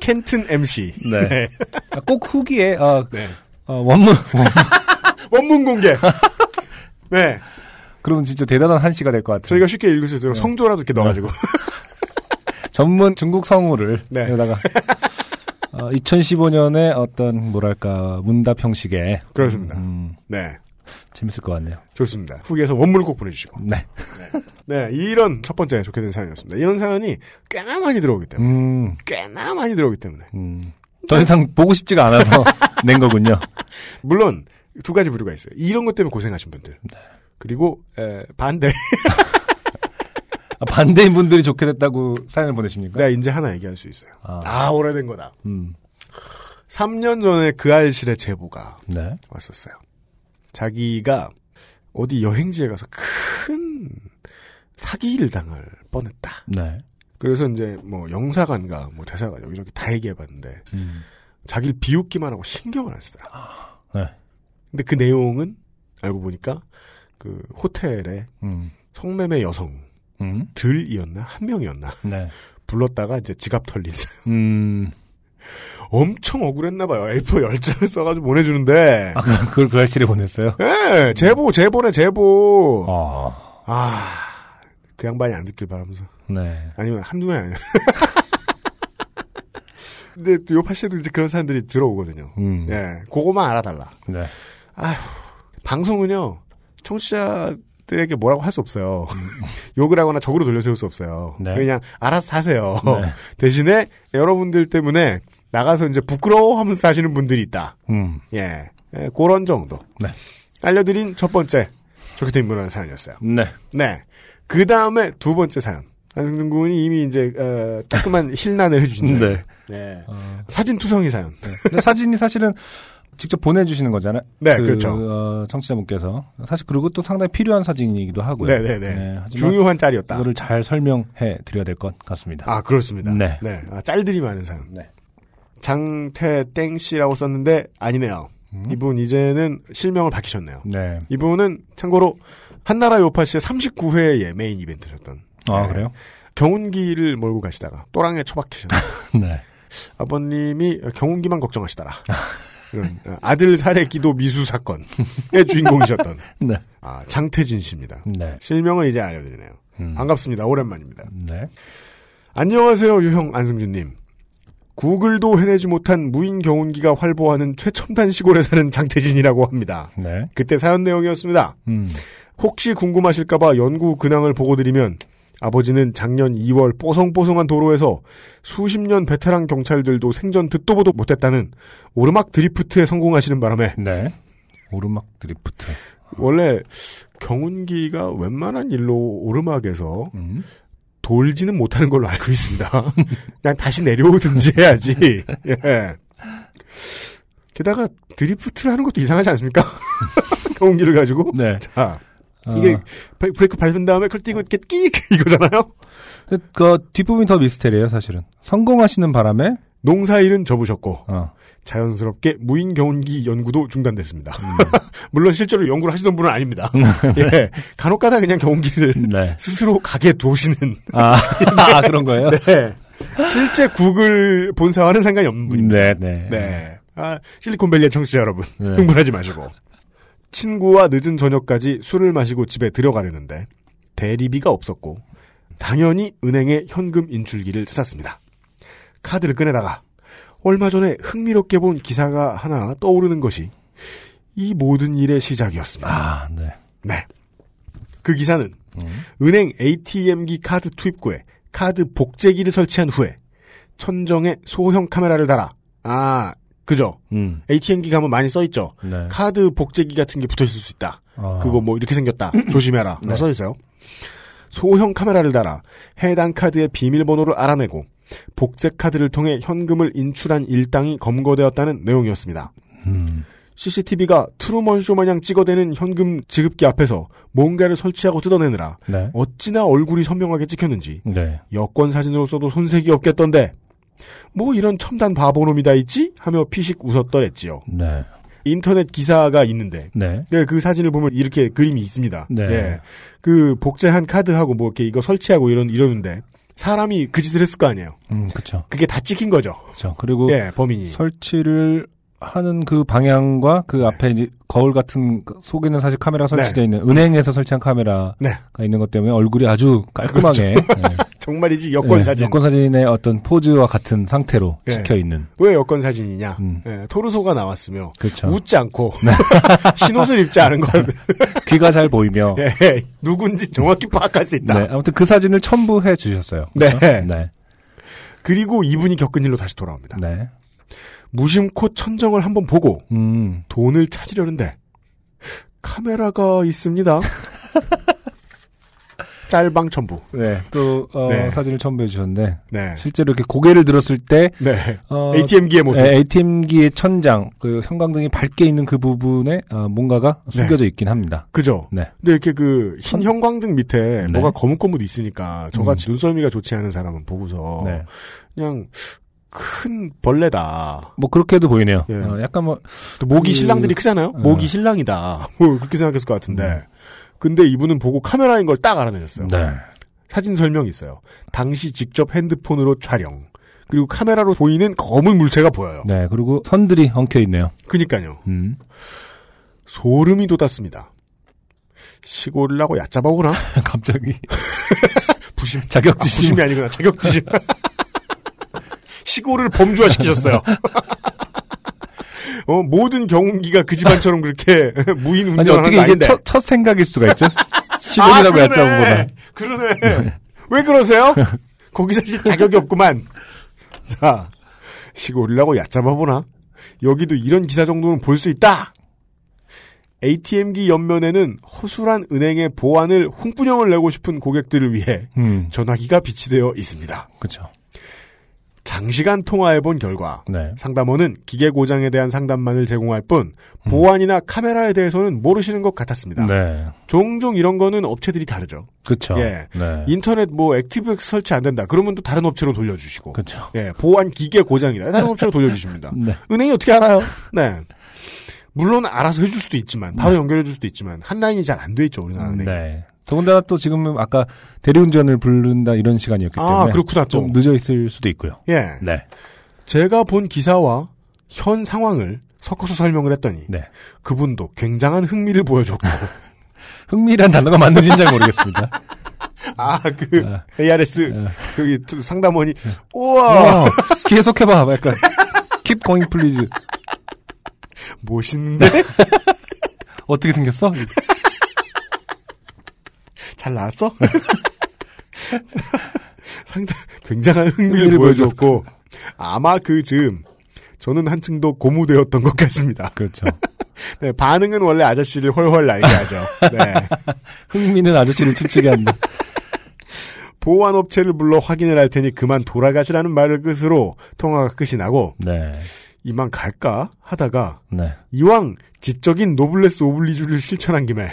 켄튼 MC. 네. 아, 꼭 후기에 어, 네. 어, 원문 원문 공개. 네. 그러면 진짜 대단한 한시가 될 것 같아요. 저희가 쉽게 읽을 수 있어요. 네. 성조라도 이렇게 넣어가지고. 전문 중국 성우를 네. 여기다가 어, 2015년에 어떤 뭐랄까 문답 형식의 그렇습니다. 음, 네. 재밌을 것 같네요. 좋습니다. 후기에서 원문을 꼭 보내주시고. 네. 네. 이런 첫 번째 좋게 된 사연이었습니다. 이런 사연이 꽤나 많이 들어오기 때문에. 음, 꽤나 많이 들어오기 때문에. 음. 더 이상 보고 싶지가 않아서 낸 거군요. 물론, 두 가지 부류가 있어요. 이런 것 때문에 고생하신 분들. 네. 그리고, 에, 반대. 아, 반대인 분들이 좋게 됐다고 사연을 보내십니까? 내가 이제 하나 얘기할 수 있어요. 아, 아, 오래된 거다. 음, 3년 전에 그 알실의 제보가 네. 왔었어요. 자기가 어디 여행지에 가서 큰 사기를 당할 뻔했다. 네. 그래서 이제 뭐 영사관과 뭐 대사관 여기저기 다 얘기해봤는데 음, 자기를 비웃기만 하고 신경을 안 쓰더라. 네. 근데 그 내용은 알고 보니까 그 호텔에 음, 성매매 여성 음, 들이었나 한 명이었나 네. 불렀다가 이제 지갑 털린. 음, 엄청 억울했나 봐요. A4 열 장을 써가지고 보내주는데. 아, 그걸 그 알실에 보냈어요? 예, 제보, 제보네, 제보. 아, 아, 그 양반이 안 듣길 바라면서. 네. 아니면 한두 명이 아니야. 근데 또 요파시에도 이제 그런 사람들이 들어오거든요. 음, 예, 그거만 알아달라. 네. 방송은요, 청취자들에게 뭐라고 할 수 없어요. 욕을 하거나 적으로 돌려세울 수 없어요. 네. 그냥 알아서 하세요. 네. 대신에 여러분들 때문에 나가서 이제 부끄러워하면서 사시는 분들이 있다. 음, 예, 예 그런 정도. 네. 알려드린 첫 번째 좋게 된 문화의 사연이었어요. 네. 네. 그 다음에 두 번째 사연. 한승준 군이 이미 이제 어, 따끔한 힐난을 해주신 사연. 네. 네. 어, 사진 투성이 사연. 네. 사진이 사실은 직접 보내주시는 거잖아요. 네, 그, 그렇죠. 어, 청취자분께서 사실 그리고 또 상당히 필요한 사진이기도 하고요. 네네네. 하지만 중요한 짤이었다. 이거를 잘 설명해 드려야 될 것 같습니다. 아 그렇습니다. 네. 아, 짤들이 많은 사연. 네. 장태 땡 씨라고 썼는데 아니네요. 음. 이분 이제는 실명을 밝히셨네요. 네. 이분은 참고로 한나라 요파 씨의 39회의 메인 이벤트셨던. 아 네. 그래요? 경운기를 몰고 가시다가 또랑에 처박히셨던 네. 아버님이 경운기만 걱정하시더라. 이런 어, 아들 살해 기도 미수 사건의 주인공이셨던 네. 아, 장태진 씨입니다. 네. 실명을 이제 알려드리네요. 음. 반갑습니다. 오랜만입니다. 네. 안녕하세요, 유형 안승준님. 구글도 해내지 못한 무인 경운기가 활보하는 최첨단 시골에 사는 장태진이라고 합니다. 네. 그때 사연 내용이었습니다. 음. 혹시 궁금하실까봐 연구 근황을 보고 드리면 아버지는 작년 2월 뽀송뽀송한 도로에서 수십 년 베테랑 경찰들도 생전 듣도 보도 못했다는 오르막 드리프트에 성공하시는 바람에 네. 오르막 드리프트. 원래 경운기가 웬만한 일로 오르막에서 음. 돌지는 못하는 걸로 알고 있습니다. 그냥 다시 내려오든지 해야지. 예. 게다가 드리프트를 하는 것도 이상하지 않습니까? 경운기를 가지고. 네. 자, 이게 어, 브레- 브레이크 밟은 다음에 그걸 띄고 이렇게 끼익 이거잖아요. 그 뒷부분이 더 미스테리예요, 사실은. 성공하시는 바람에 농사일은 접으셨고 어. 자연스럽게 무인 경운기 연구도 중단됐습니다. 음. 물론 실제로 연구를 하시던 분은 아닙니다. 예, 간혹가다 그냥 경운기를 네. 스스로 가게 두시는 아, 아, 그런 거예요? 네. 실제 구글 본사와는 상관이 없는 분입니다. 네, 네. 네. 아, 실리콘밸리의 청취자 여러분, 네. 흥분하지 마시고. 친구와 늦은 저녁까지 술을 마시고 집에 들어가려는데 대리비가 없었고 당연히 은행에 현금 인출기를 찾았습니다. 카드를 꺼내다가 얼마 전에 흥미롭게 본 기사가 하나 떠오르는 것이 이 모든 일의 시작이었습니다. 아, 네. 네. 그 기사는 음. 은행 ATM기 카드 투입구에 카드 복제기를 설치한 후에 천정에 소형 카메라를 달아 아 그죠 음. ATM기 가면 많이 써있죠 네. 카드 복제기 같은 게 붙어있을 수 있다 아. 그거 뭐 이렇게 생겼다 조심해라 네. 써있어요 소형 카메라를 달아 해당 카드의 비밀번호를 알아내고 복제 카드를 통해 현금을 인출한 일당이 검거되었다는 내용이었습니다 음. CCTV가 트루먼쇼 마냥 찍어대는 현금 지급기 앞에서 뭔가를 설치하고 뜯어내느라 네. 어찌나 얼굴이 선명하게 찍혔는지 네. 여권 사진으로서도 손색이 없겠던데 뭐 이런 첨단 바보놈이 다 있지? 하며 피식 웃었더랬지요. 네. 인터넷 기사가 있는데 네. 네, 그 사진을 보면 이렇게 그림이 있습니다. 네. 예. 그 복제한 카드하고 뭐 이렇게 이거 설치하고 이런 이러는데 사람이 그 짓을 했을 거 아니에요. 음, 그쵸. 그게 다 찍힌 거죠. 그쵸. 그리고 예, 범인이. 설치를 하는 그 방향과 그 앞에 이제 거울 같은 그 속에는 사실 카메라 설치되어 있는 은행에서 설치한 카메라가 네. 있는 것 때문에 얼굴이 아주 깔끔하게 네. 정말이지 여권 네, 사진. 여권 사진의 어떤 포즈와 같은 상태로 네. 찍혀 있는 왜 여권 사진이냐? 음. 예, 토르소가 나왔으며 그렇죠. 웃지 않고 흰옷을 입지 않은 건 귀가 잘 보이며 예, 누군지 정확히 파악할 수 있다. 네, 아무튼 그 사진을 첨부해 주셨어요. 네. 그렇죠? 네. 그리고 이분이 겪은 일로 다시 돌아옵니다. 네. 무심코 천정을 한번 보고 음. 돈을 찾으려는데 카메라가 있습니다. 짤방 첨부. 네. 또 어, 네. 사진을 첨부해 주셨는데 네. 실제로 이렇게 고개를 들었을 때 네. 어, ATM기의 모습. 네, ATM기의 천장, 그 형광등이 밝게 있는 그 부분에 어, 뭔가가 숨겨져 있긴 합니다. 그죠? 네. 근데 이렇게 그 흰 형광등 밑에 네. 뭐가 거뭇거뭇 있으니까 저가 음. 질설미가 좋지 않은 사람은 보고서 네. 그냥 큰 벌레다. 뭐 그렇게도 보이네요. 예. 어, 약간 뭐또 목이 그- 신랑들이 크잖아요. 어. 목이 신랑이다. 뭐 그렇게 생각했을 것 같은데. 음. 근데 이분은 보고 카메라인 걸 딱 알아내셨어요. 네. 사진 설명이 있어요. 당시 직접 핸드폰으로 촬영. 그리고 카메라로 보이는 검은 물체가 보여요. 네. 그리고 선들이 엉켜 있네요. 그니까요. 음. 소름이 돋았습니다. 시골이라고 얕잡아오나? 갑자기 부심. 아, 자격지심. 부심이 아니구나. 자격지심. 시골을 범주화시키셨어요. 어, 모든 경운기가 그 집안처럼 그렇게 무인 운전을 어떻게 이게 아닌데. 첫, 첫 생각일 수가 있죠? 시골이라고 아, 거다. 그러네. 왜 그러세요? 거기 사실 자격이 없구만. 자, 시골이라고 얕잡아보나? 여기도 이런 기사 정도는 볼 수 있다! ATM기 옆면에는 허술한 은행의 보안을 혼구녕을 내고 싶은 고객들을 위해 음. 전화기가 비치되어 있습니다. 그렇죠. 장시간 통화해본 결과 네. 상담원은 기계 고장에 대한 상담만을 제공할 뿐 보안이나 카메라에 대해서는 모르시는 것 같았습니다. 네. 종종 이런 거는 업체들이 다르죠. 그렇죠. 예. 네. 인터넷 뭐 액티브엑스 설치 안 된다. 그러면 또 다른 업체로 돌려주시고. 그렇죠. 예, 보안 기계 고장이다. 다른 업체로 돌려주십니다. 네. 은행이 어떻게 알아요? 네. 물론 알아서 해줄 수도 있지만 바로 연결해줄 수도 있지만 한 라인이 잘 안 돼 있죠 우리나라 은행. 네. 더군다나 또 지금은 아까 대리운전을 부른다 이런 시간이었기 때문에 아 그렇구나 또. 좀 늦어 있을 수도 있고요. 예. 네. 제가 본 기사와 현 상황을 섞어서 설명을 했더니 네. 그분도 굉장한 흥미를 보여줬고 흥미란 단어가 맞는지는 잘 모르겠습니다. 아 그 아. ARS 아. 거기 상담원이 우와 어, 계속해봐. 약간 keep going please. 멋있는데 어떻게 생겼어? 잘 나왔어? 상당 굉장한 흥미를 보여줬고 아마 그 즈음 저는 한층 더 고무되었던 것 같습니다. 그렇죠. 네, 반응은 원래 아저씨를 헐헐 날게 하죠. 네. 흥미는 아저씨를 춤추게 한다. 보안업체를 불러 확인을 할 테니 그만 돌아가시라는 말을 끝으로 통화가 끝이 나고 네. 이만 갈까 하다가 네. 이왕 지적인 노블레스 오블리주를 실천한 김에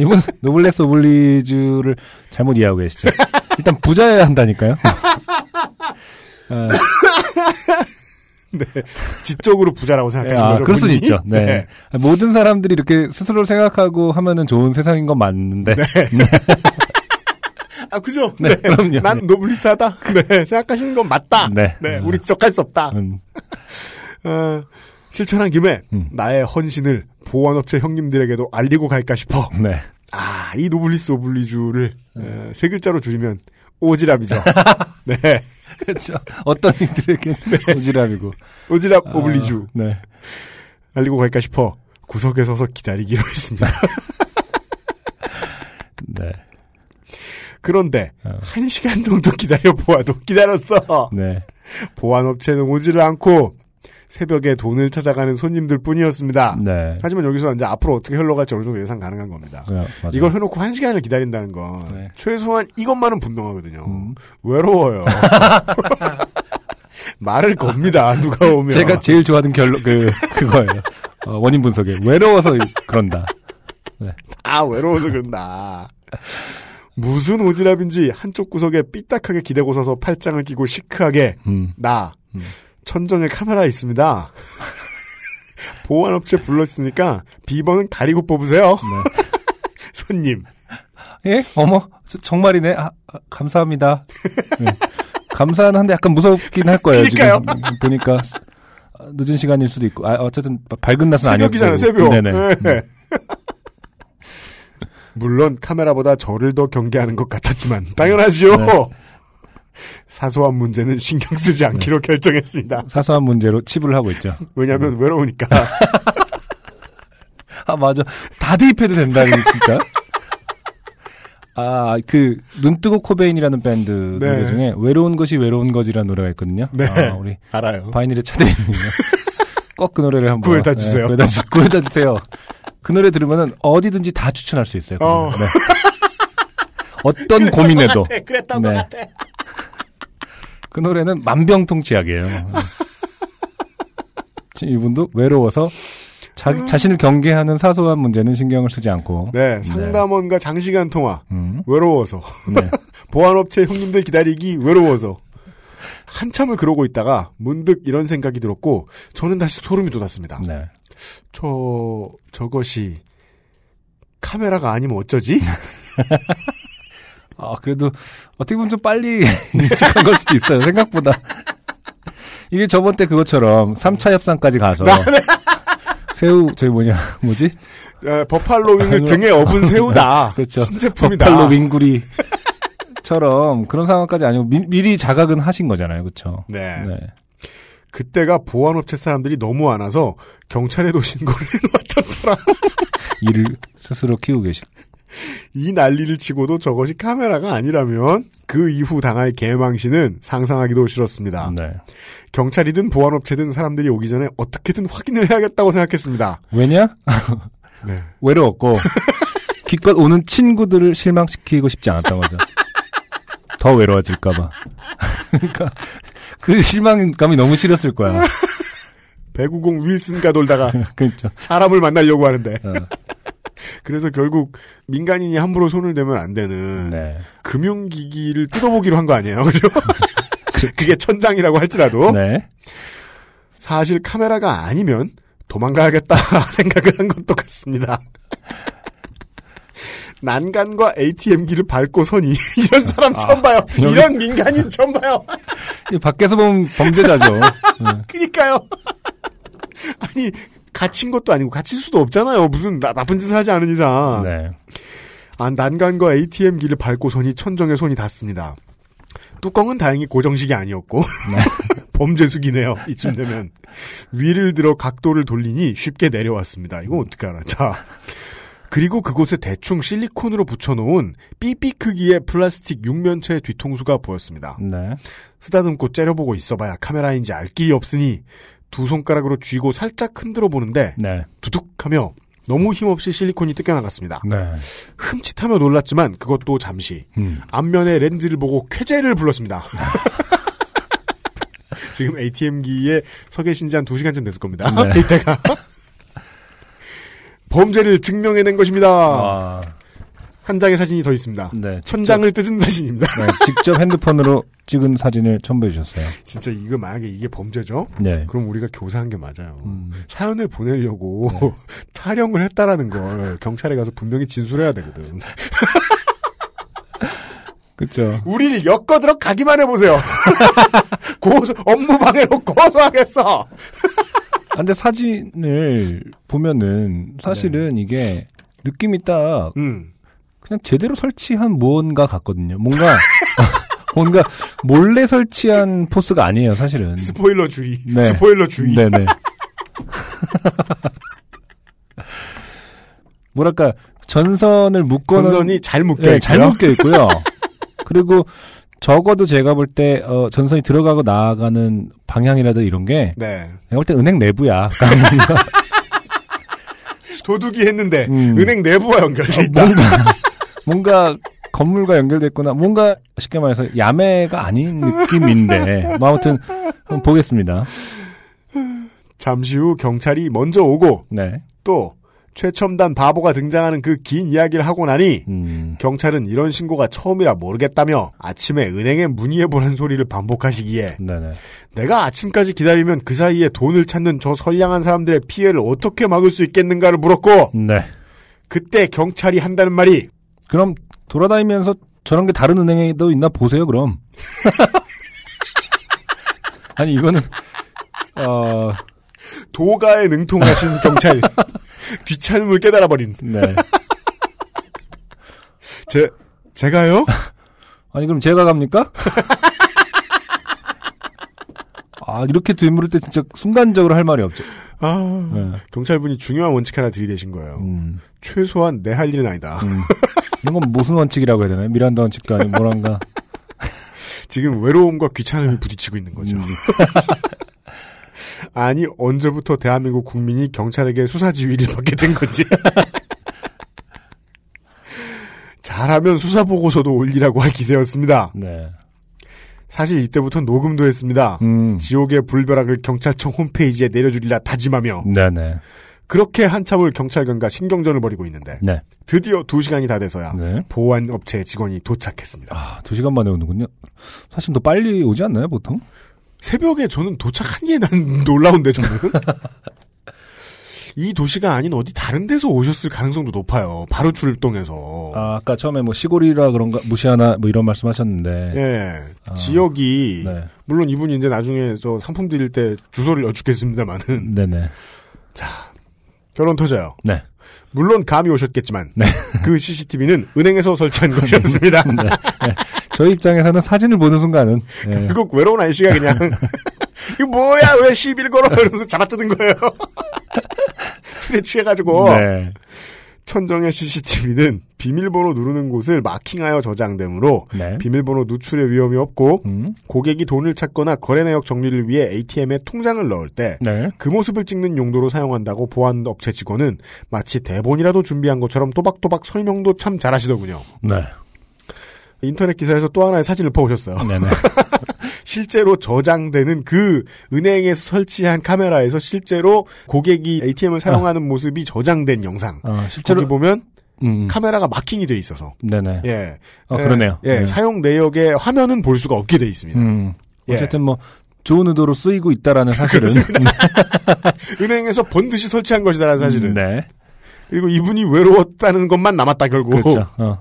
이분 노블레스 오블리주를 잘못 이해하고 계시죠. 일단 부자여야 한다니까요. 아, 네. 지적으로 부자라고 생각하시는 아, 거죠. 그럴 수는? 있죠. 네. 모든 사람들이 이렇게 스스로 생각하고 하면은 좋은 세상인 건 맞는데. 아, 그죠? 네, 그럼요. 난 노블리스하다. 네, 생각하시는 건 맞다. 네. 네, 우리 지적할 수 없다. 음, 어, 실천한 김에 음. 나의 헌신을 보안업체 형님들에게도 알리고 갈까 싶어. 네. 아, 이 노블리스 오블리주를 어, 세 글자로 줄이면 오지랖이죠. 네, 그렇죠. 어떤 이들에게 오지랖이고. 오지랖 아, 오블리주 네. 알리고 갈까 싶어 구석에 서서 기다리기로 했습니다. 네. 그런데 어. 한 시간 정도 기다려 보아도 기다렸어. 네. 보안 업체는 오지를 않고 새벽에 돈을 찾아가는 손님들 뿐이었습니다. 네. 하지만 여기서 이제 앞으로 어떻게 흘러갈지 어느 정도 예상 가능한 겁니다. 네. 이걸 해놓고 한 시간을 기다린다는 건 네. 최소한 이것만은 분명하거든요. 음. 외로워요. 말을 겁니다. 누가 오면. 제가 제일 좋아하는 결론, 그, 그거예요. 어, 원인 분석에. 외로워서 그런다. 아 외로워서 그런다. 무슨 오지랖인지 한쪽 구석에 삐딱하게 기대고 서서 팔짱을 끼고 시크하게 음. 나 음. 천정에 카메라 있습니다. 보안업체 불렀으니까 비번은 가리고 뽑으세요. 네. 손님. 예? 어머, 저- 정말이네. 아, 아, 감사합니다. 네. 감사는 한데 약간 무섭긴 할 거예요. 지금 보니까 아, 늦은 시간일 수도 있고. 아, 어쨌든 밝은 낮은 아니었고. 새벽이잖아요, 새벽. 네네. 네. 음. 물론 카메라보다 저를 더 경계하는 것 같았지만 당연하지요. 네. 사소한 문제는 신경 쓰지 않기로 결정했습니다. 사소한 문제로 치부를 하고 있죠. 왜냐하면 외로우니까. 아 맞아. 다 대입해도 된다 이거 진짜. 아 그 눈뜨고 코베인이라는 밴드 네. 노래 중에 외로운 것이 외로운 것이라는 노래가 있거든요. 네. 아, 우리 알아요. 바이닐의 차대리님요. 꼭 그 노래를 한번 구해다 주세요. 네, 구해다, 주, 구해다 주세요. 그 노래 들으면은 어디든지 다 추천할 수 있어요. 그 어. 네. 어떤 고민에도 그랬던 네. 그 노래는 만병통치약이에요. 지금 이분도 외로워서 자, 자신을 경계하는 사소한 문제는 신경을 쓰지 않고 네, 상담원과 장시간 통화. 음, 외로워서. 네. 보안업체 형님들 기다리기 외로워서. 한참을 그러고 있다가 문득 이런 생각이 들었고 저는 다시 소름이 돋았습니다. 네. 저 저것이 카메라가 아니면 어쩌지? 아, 그래도 어떻게 보면 좀 빨리 인식한 걸 수도 있어요. 생각보다. 이게 저번 때 그것처럼 3차 협상까지 가서 새우 저기 뭐냐 뭐지? 에, 버팔로 윙을. 등에 업은 새우다. 그렇죠. 신제품이다. 버팔로 윙구리 처럼 그런 상황까지 아니고 미, 리 자각은 하신 거잖아요. 그렇죠? 네. 네. 그때가 보안업체 사람들이 너무 많아서 경찰에 도 신고를 해놓았더라. 일을 스스로 키우고 계신. 이 난리를 치고도 저것이 카메라가 아니라면 그 이후 당할 개망신은 상상하기도 싫었습니다. 네. 경찰이든 보안업체든 사람들이 오기 전에 어떻게든 확인을 해야겠다고 생각했습니다. 왜냐? 네. 외로웠고 기껏 오는 친구들을 실망시키고 싶지 않았던 거죠. 더 외로워질까봐. 그러니까 그 실망감이 너무 싫었을 거야. 배구공 윌슨과 돌다가 그렇죠. 사람을 만나려고 하는데 어, 그래서 결국 민간인이 함부로 손을 대면 안 되는 네. 금융기기를 뜯어보기로 한 거 아니에요, 그죠? 그게 천장이라고 할지라도 네. 사실 카메라가 아니면 도망가야겠다 생각을 한 것도 같습니다. 난간과 ATM기를 밟고 서니 이런 사람 처음 봐요. 여기- 이런 민간인 처음 봐요. 이 밖에서 보면 범죄자죠. 네. 그니까요. 아니 갇힌 것도 아니고 갇힐 수도 없잖아요. 무슨 나, 나쁜 짓을 하지 않은 이상. 네. 아, 난간과 ATM기를 밟고 서니 천정에 손이 닿습니다. 뚜껑은 다행히 고정식이 아니었고 범죄수기네요. 이쯤 되면 위를 들어 각도를 돌리니 쉽게 내려왔습니다. 이거 어떻게 알아? 자 그리고 그곳에 대충 실리콘으로 붙여놓은 삐삐 크기의 플라스틱 육면체의 뒤통수가 보였습니다. 네. 쓰다듬고 째려보고 있어봐야 카메라인지 알 길이 없으니 두 손가락으로 쥐고 살짝 흔들어 보는데 네. 두둑하며 너무 힘없이 실리콘이 뜯겨나갔습니다. 네. 흠칫하며 놀랐지만 그것도 잠시 음. 앞면에 렌즈를 보고 쾌재를 불렀습니다. 지금 ATM기에 서 계신 지한 2시간쯤 됐을 겁니다. 네. 이때가 범죄를 증명해낸 것입니다. 아, 한 장의 사진이 더 있습니다. 네. 천 장을 뜯은 사진입니다. 직접, 네, 직접 핸드폰으로 찍은 사진을 첨부해 주셨어요. 진짜 이거 만약에 이게 범죄죠? 네. 그럼 우리가 교사한 게 맞아요. 음, 사연을 보내려고 촬영을 했다라는 걸 경찰에 가서 분명히 진술해야 되거든. 그쵸. 우리를 엮어들어 가기만 해보세요. 고소, 업무 방해로 고소하겠어. 아, 근데 사진을 보면은 사실은 이게 느낌이 딱 음. 그냥 제대로 설치한 무언가 같거든요. 뭔가 뭔가 몰래 설치한 포스가 아니에요, 사실은. 스포일러 주의. 네. 스포일러 주의. 네네. 뭐랄까 전선을 묶어놓은 전선이 잘 묶여 네, 있고요. 잘 묶여 있고요. 그리고 적어도 제가 볼 때 어, 전선이 들어가고 나가는 방향이라도 이런 게 네. 내가 볼 때 은행 내부야. 도둑이 했는데 음. 은행 내부와 연결돼 있다. 뭔가 뭔가 건물과 연결됐구나. 뭔가 쉽게 말해서 야매가 아닌 느낌인데. 뭐 아무튼 한번 보겠습니다. 잠시 후 경찰이 먼저 오고 네. 또 최첨단 바보가 등장하는 그 긴 이야기를 하고 나니 음. 경찰은 이런 신고가 처음이라 모르겠다며 아침에 은행에 문의해보라는 소리를 반복하시기에 네네. 내가 아침까지 기다리면 그 사이에 돈을 찾는 저 선량한 사람들의 피해를 어떻게 막을 수 있겠는가를 물었고 네. 그때 경찰이 한다는 말이 그럼 돌아다니면서 저런 게 다른 은행에도 있나 보세요, 그럼. 아니, 이거는, 어, 도가에 능통하신 경찰 귀찮음을 깨달아버린 네. 제 제가요? 아니, 그럼 제가 갑니까? 아, 이렇게 되물을 때 진짜 순간적으로 할 말이 없죠. 아 네. 경찰분이 중요한 원칙 하나 들이대신 거예요. 음, 최소한 내 할 일은 아니다. 음. 이런 건 무슨 원칙이라고 해야 되나요? 미란다 원칙도 아니고 뭐란가. 지금 외로움과 귀찮음이 부딪히고 있는 거죠. 음. 아니 언제부터 대한민국 국민이 경찰에게 수사 지휘를 받게 된 거지? 잘하면 수사 보고서도 올리라고 할 기세였습니다. 네. 사실 이때부터 녹음도 했습니다. 음. 지옥의 불벼락을 경찰청 홈페이지에 내려주리라 다짐하며 네네. 그렇게 한참을 경찰관과 신경전을 벌이고 있는데 네. 드디어 두 시간이 다 돼서야 네. 보안 업체 직원이 도착했습니다. 아, 두 시간 만에 오는군요. 사실 더 빨리 오지 않나요, 보통? 새벽에 저는 도착한 게 난 놀라운데 저는 이 도시가 아닌 어디 다른 데서 오셨을 가능성도 높아요. 바로 출동해서. 아, 아까 처음에 뭐 시골이라 그런가 무시하나 뭐 이런 말씀하셨는데. 예, 아. 지역이 네. 물론 이분이 이제 나중에 저 상품 드릴 때 주소를 여쭙겠습니다만은 네네. 결론 터져요. 네. 물론 감이 오셨겠지만 네. 그 CCTV는 은행에서 설치한 것이었습니다. 네. 네. 저희 입장에서는 사진을 보는 순간은 예. 그리고 외로운 아저씨가 그냥 이거 뭐야 왜 시비를 걸어 이러면서 잡아뜯은 거예요. 술에 취해가지고 네. 천정의 CCTV는 비밀번호 누르는 곳을 마킹하여 저장되므로 네. 비밀번호 누출의 위험이 없고 음. 고객이 돈을 찾거나 거래 내역 정리를 위해 ATM에 통장을 넣을 때그 네. 모습을 찍는 용도로 사용한다고 보안 업체 직원은 마치 대본이라도 준비한 것처럼 또박또박 설명도 참 잘하시더군요. 네. 인터넷 기사에서 또 하나의 사진을 퍼오셨어요. 네네. 실제로 저장되는 그 은행에서 설치한 카메라에서 실제로 고객이 ATM을 사용하는 모습이 저장된 영상. 어, 실제로 보면 음. 카메라가 마킹이 돼 있어서 네네. 예, 어, 예, 그러네요. 예, 네. 사용 내역의 화면은 볼 수가 없게 돼 있습니다. 음. 예. 어쨌든 뭐 좋은 의도로 쓰이고 있다라는 사실은 은행에서 번듯이 설치한 것이다라는 사실은. 네. 그리고 이분이 외로웠다는 것만 남았다 결국. 그렇죠. 어.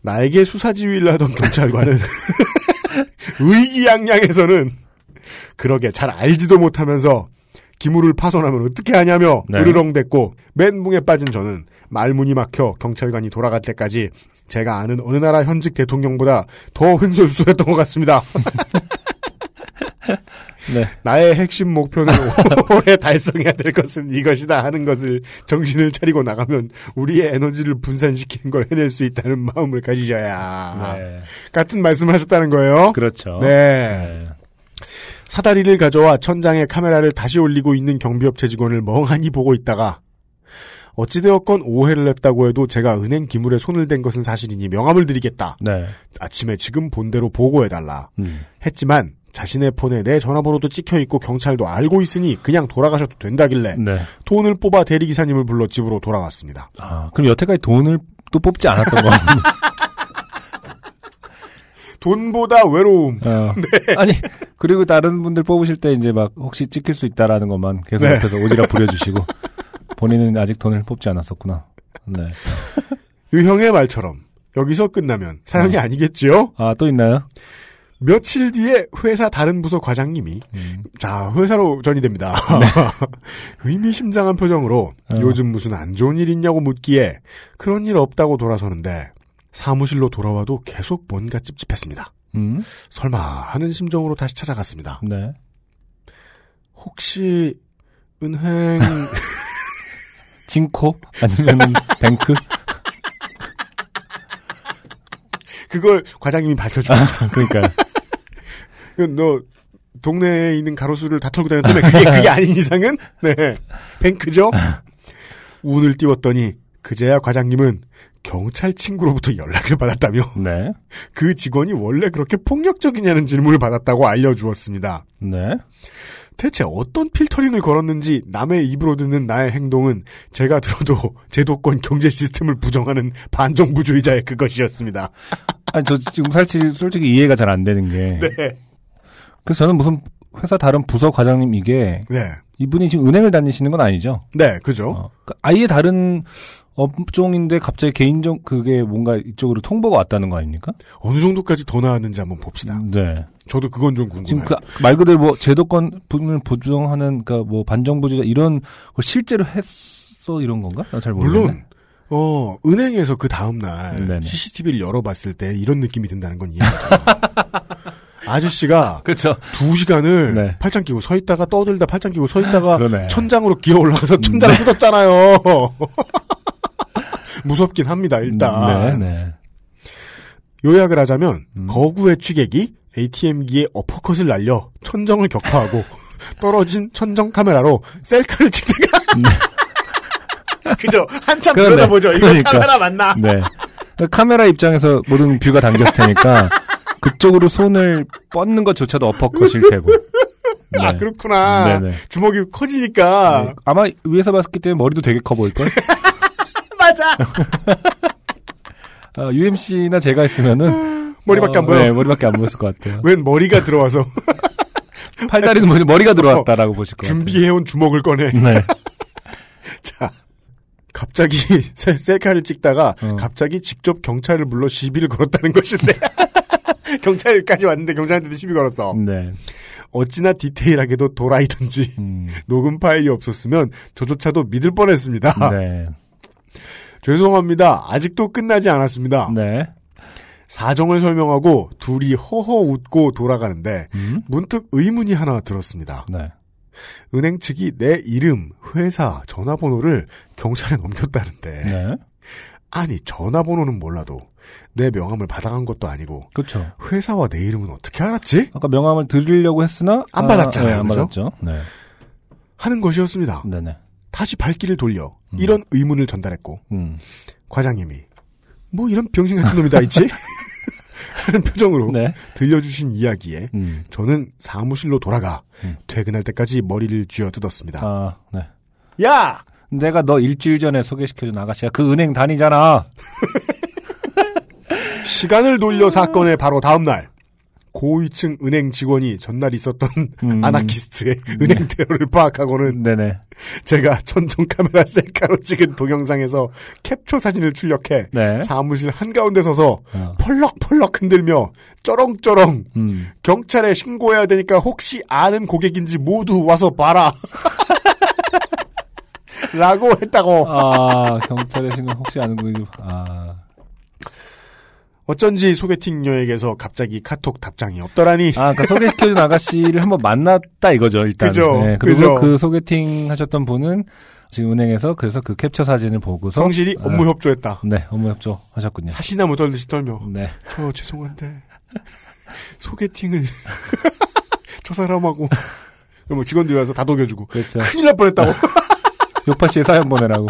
나에게 수사 지휘를 하던 경찰관은 의기양양해서는 그러게 잘 알지도 못하면서 기물을 파손하면 어떻게 하냐며 네. 으르렁댔고 멘붕에 빠진 저는 말문이 막혀 경찰관이 돌아갈 때까지 제가 아는 어느 나라 현직 대통령보다 더 횡설수설했던 것 같습니다. 네. 나의 핵심 목표는 올해 달성해야 될 것은 이것이다 하는 것을 정신을 차리고 나가면 우리의 에너지를 분산시키는 걸 해낼 수 있다는 마음을 가지셔야 네. 같은 말씀을 하셨다는 거예요. 그렇죠. 네. 네. 사다리를 가져와 천장에 카메라를 다시 올리고 있는 경비업체 직원을 멍하니 보고 있다가 어찌되었건 오해를 했다고 해도 제가 은행 기물에 손을 댄 것은 사실이니 명함을 드리겠다. 네. 아침에 지금 본 대로 보고해달라. 음. 했지만 자신의 폰에 내 전화번호도 찍혀 있고 경찰도 알고 있으니 그냥 돌아가셔도 된다길래 네. 돈을 뽑아 대리기사님을 불러 집으로 돌아왔습니다. 아, 그럼 여태까지 돈을 아직도 뽑지 않았던 거. 돈보다 외로움. 어. 아니 그리고 다른 분들 뽑으실 때 이제 막 혹시 찍힐 수 있다라는 것만 계속 네. 옆에서 오지랖 부려주시고 본인은 아직 돈을 뽑지 않았었구나. 네. 의형의 말처럼 여기서 끝나면 사연이 어. 아니겠지요? 아 또 있나요? 며칠 뒤에 회사 다른 부서 과장님이 음. 자 회사로 전이됩니다. 의미심장한 표정으로 네. 어. 요즘 무슨 안 좋은 일 있냐고 묻기에 그런 일 없다고 돌아서는데 사무실로 돌아와도 계속 뭔가 찝찝했습니다. 음. 설마 하는 심정으로 다시 찾아갔습니다. 네. 혹시 은행 징코 아니면 뱅크 그걸 과장님이 밝혀주고 그러니까 너 동네에 있는 가로수를 다 털고 다녔다며 그게 그게 아닌 이상은 네 뱅크죠. 운을 띄웠더니 그제야 과장님은 경찰 친구로부터 연락을 받았다며 네. 그 직원이 원래 그렇게 폭력적이냐는 질문을 받았다고 알려주었습니다. 네. 대체 어떤 필터링을 걸었는지 남의 입으로 듣는 나의 행동은 제가 들어도 제도권 경제 시스템을 부정하는 반정부주의자의 그것이었습니다. 아니 저 지금 사실 솔직히 이해가 잘 안 되는 게 네. 그래서 저는 무슨 회사 다른 부서 과장님 이게 네. 이분이 지금 은행을 다니시는 건 아니죠? 네, 그죠? 어, 그러니까 아예 다른 업종인데 갑자기 개인적 그게 뭔가 이쪽으로 통보가 왔다는 거 아닙니까? 어느 정도까지 더 나았는지 한번 봅시다. 네. 저도 그건 좀 지금 궁금해요. 그말 그대로 뭐 제도권 분을 보정하는 그러니까 뭐 반정부주의자 이런 걸 실제로 했어 이런 건가? 나잘 모르겠네. 물론 어 은행에서 그 다음 날 네네. CCTV를 열어봤을 때 이런 느낌이 든다는 건 이해가 돼요. 아저씨가 그렇죠. 두 시간을 네. 팔짱 끼고 서 있다가 떠들다 팔짱 끼고 서 있다가 그러네. 천장으로 기어 올라가서 천장을 뜯었잖아요. 무섭긴 합니다. 일단 네, 네. 요약을 하자면 음. 거구의 취객이 ATM기에 어퍼컷을 날려 천정을 격파하고 떨어진 천정 카메라로 셀카를 찍다가 그죠 한참 그러네. 들여다보죠. 이거 그러니까. 카메라 맞나? 네. 카메라 입장에서 모든 뷰가 담겼을 테니까 그쪽으로 손을 뻗는 것조차도 어퍼컷일 테고. 네. 아 그렇구나. 네네. 주먹이 커지니까 네. 아마 위에서 봤기 때문에 머리도 되게 커 보일 걸? 맞아. 아, UMC나 제가 있으면은. 머리밖에 안 어, 보여. 네, 머리밖에 안 보였을 것 같아요. 웬 머리가 들어와서 팔다리는 뭐지? 머리가 들어왔다라고 보실 것 같아요. 준비해온 주먹을 꺼내. 네. 자, 갑자기 셀- 셀카를 찍다가 어. 갑자기 직접 경찰을 불러 시비를 걸었다는 것인데 경찰까지 왔는데 경찰한테도 시비 걸었어. 네. 어찌나 디테일하게도 도라이든지 음, 녹음 파일이 없었으면 저조차도 믿을 뻔했습니다. 네. 죄송합니다. 아직도 끝나지 않았습니다. 네. 사정을 설명하고 둘이 허허 웃고 돌아가는데 음? 문득 의문이 하나 들었습니다. 네. 은행 측이 내 이름, 회사, 전화번호를 경찰에 넘겼다는데 네. 아니 전화번호는 몰라도 내 명함을 받아간 것도 아니고 그렇죠. 회사와 내 이름은 어떻게 알았지? 아까 명함을 드리려고 했으나 안 아, 받았잖아요, 네, 안? 받았죠. 네. 하는 것이었습니다. 네네. 다시 발길을 돌려 음. 이런 의문을 전달했고 음. 과장님이 뭐 이런 병신 같은 놈이 다 있지? 하는 표정으로 네. 들려주신 이야기에 음. 저는 사무실로 돌아가 음. 퇴근할 때까지 머리를 쥐어뜯었습니다. 아, 네. 야! 내가 너 일주일 전에 소개시켜준 아가씨가 그 은행 다니잖아. 시간을 돌려 사건의 바로 다음 날 고위층 은행 직원이 전날 있었던 음. 아나키스트의 은행 테러를 파악하고는 네네. 제가 전동 카메라 셀카로 찍은 동영상에서 캡처 사진을 출력해 네. 사무실 한가운데 서서 어. 펄럭펄럭 흔들며 쩌렁쩌렁 음. 경찰에 신고해야 되니까 혹시 아는 고객인지 모두 와서 봐라. 라고 했다고. 아, 경찰의 신고 혹시 아는 분이, 아. 어쩐지 소개팅녀에게서 갑자기 카톡 답장이 없더라니. 아, 그러니까 소개시켜준 아가씨를 한번 만났다 이거죠, 일단. 그죠, 네, 그리고 그죠. 그 소개팅 하셨던 분은 지금 은행에서 그래서 그 캡처 사진을 보고서. 성실히 아, 업무 협조했다. 네, 업무 협조 하셨군요. 사시나무 떨듯이 떨며. 네. 저 죄송한데 소개팅을 저 사람하고 뭐 직원들이 와서 다독여주고 그렇죠. 큰일 날 뻔했다고 요파 씨의 사연 보내라고.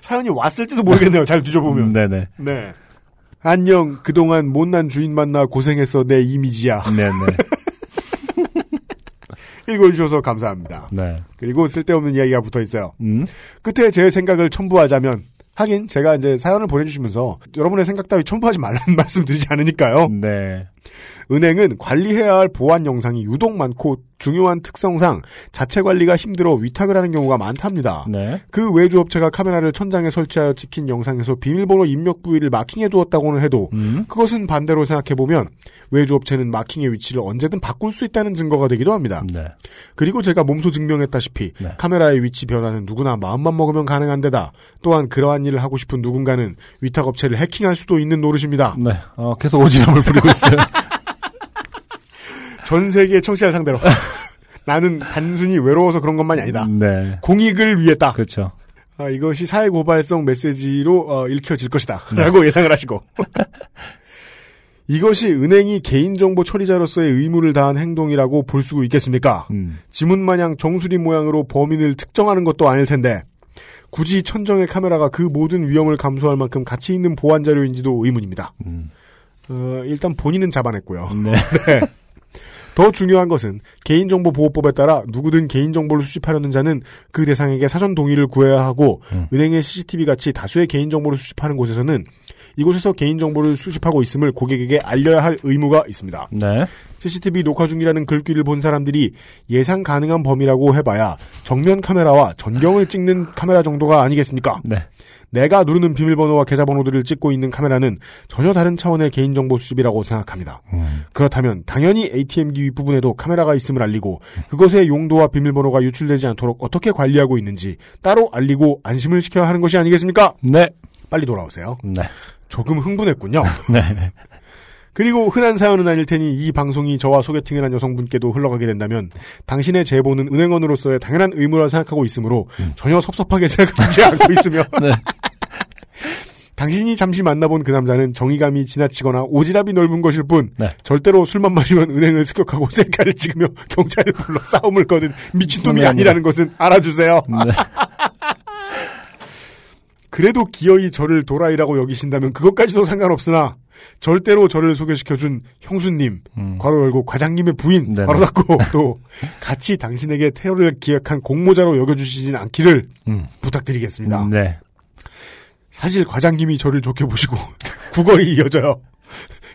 사연이 왔을지도 모르겠네요. 잘 뒤져보면. 음, 네네. 네. 안녕. 그동안 못난 주인 만나 고생했어. 내 이미지야. 네네. 읽어주셔서 감사합니다. 네. 그리고 쓸데없는 이야기가 붙어 있어요. 음. 끝에 제 생각을 첨부하자면 하긴 제가 이제 사연을 보내주시면서 여러분의 생각 따위 첨부하지 말라는 말씀 드리지 않으니까요. 네. 은행은 관리해야 할 보안 영상이 유독 많고 중요한 특성상 자체 관리가 힘들어 위탁을 하는 경우가 많답니다. 네. 그 외주업체가 카메라를 천장에 설치하여 찍힌 영상에서 비밀번호 입력 부위를 마킹해 두었다고는 해도 음. 그것은 반대로 생각해보면 외주업체는 마킹의 위치를 언제든 바꿀 수 있다는 증거가 되기도 합니다. 네. 그리고 제가 몸소 증명했다시피 네. 카메라의 위치 변화는 누구나 마음만 먹으면 가능한 데다 또한 그러한 일을 하고 싶은 누군가는 위탁업체를 해킹할 수도 있는 노릇입니다. 네. 어, 계속 오지랖을 부리고 있어요. 전 세계 청취자를 상대로 나는 단순히 외로워서 그런 것만이 아니다. 네. 공익을 위했다. 그렇죠. 아, 이것이 사회 고발성 메시지로 어, 읽혀질 것이다. 네. 라고 예상을 하시고. 이것이 은행이 개인정보 처리자로서의 의무를 다한 행동이라고 볼 수 있겠습니까? 음. 지문마냥 정수리 모양으로 범인을 특정하는 것도 아닐 텐데 굳이 천정의 카메라가 그 모든 위험을 감수할 만큼 가치 있는 보안 자료인지도 의문입니다. 음. 어, 일단 본인은 잡아냈고요. 네. 더 중요한 것은 개인정보 보호법에 따라 누구든 개인정보를 수집하려는 자는 그 대상에게 사전 동의를 구해야 하고 음. 은행의 CCTV 같이 다수의 개인정보를 수집하는 곳에서는 이곳에서 개인정보를 수집하고 있음을 고객에게 알려야 할 의무가 있습니다. 네. CCTV 녹화 중이라는 글귀를 본 사람들이 예상 가능한 범위라고 해봐야 정면 카메라와 전경을 찍는 카메라 정도가 아니겠습니까? 네. 내가 누르는 비밀번호와 계좌번호들을 찍고 있는 카메라는 전혀 다른 차원의 개인정보 수집이라고 생각합니다. 음. 그렇다면 당연히 ATM기 윗부분에도 카메라가 있음을 알리고 그것의 용도와 비밀번호가 유출되지 않도록 어떻게 관리하고 있는지 따로 알리고 안심을 시켜야 하는 것이 아니겠습니까? 네. 빨리 돌아오세요. 네. 조금 흥분했군요. 네. 그리고 흔한 사연은 아닐 테니 이 방송이 저와 소개팅을 한 여성분께도 흘러가게 된다면 당신의 제보는 은행원으로서의 당연한 의무라 생각하고 있으므로 전혀 섭섭하게 생각하지 않고 있으며 네. 당신이 잠시 만나본 그 남자는 정의감이 지나치거나 오지랖이 넓은 것일 뿐 네. 절대로 술만 마시면 은행을 습격하고 셀카를 찍으며 경찰을 불러 싸움을 거는 미친놈이. 아니라는 것은 알아주세요. 네. 그래도 기어이 저를 도라이라고 여기신다면 그것까지도 상관없으나 절대로 저를 소개시켜준 형수님 음. 괄호 열고 과장님의 부인 네네. 괄호 닫고 또 같이 당신에게 테러를 기획한 공모자로 여겨주시진 않기를 음. 부탁드리겠습니다. 네. 사실 과장님이 저를 좋게 보시고 구걸이 이어져요.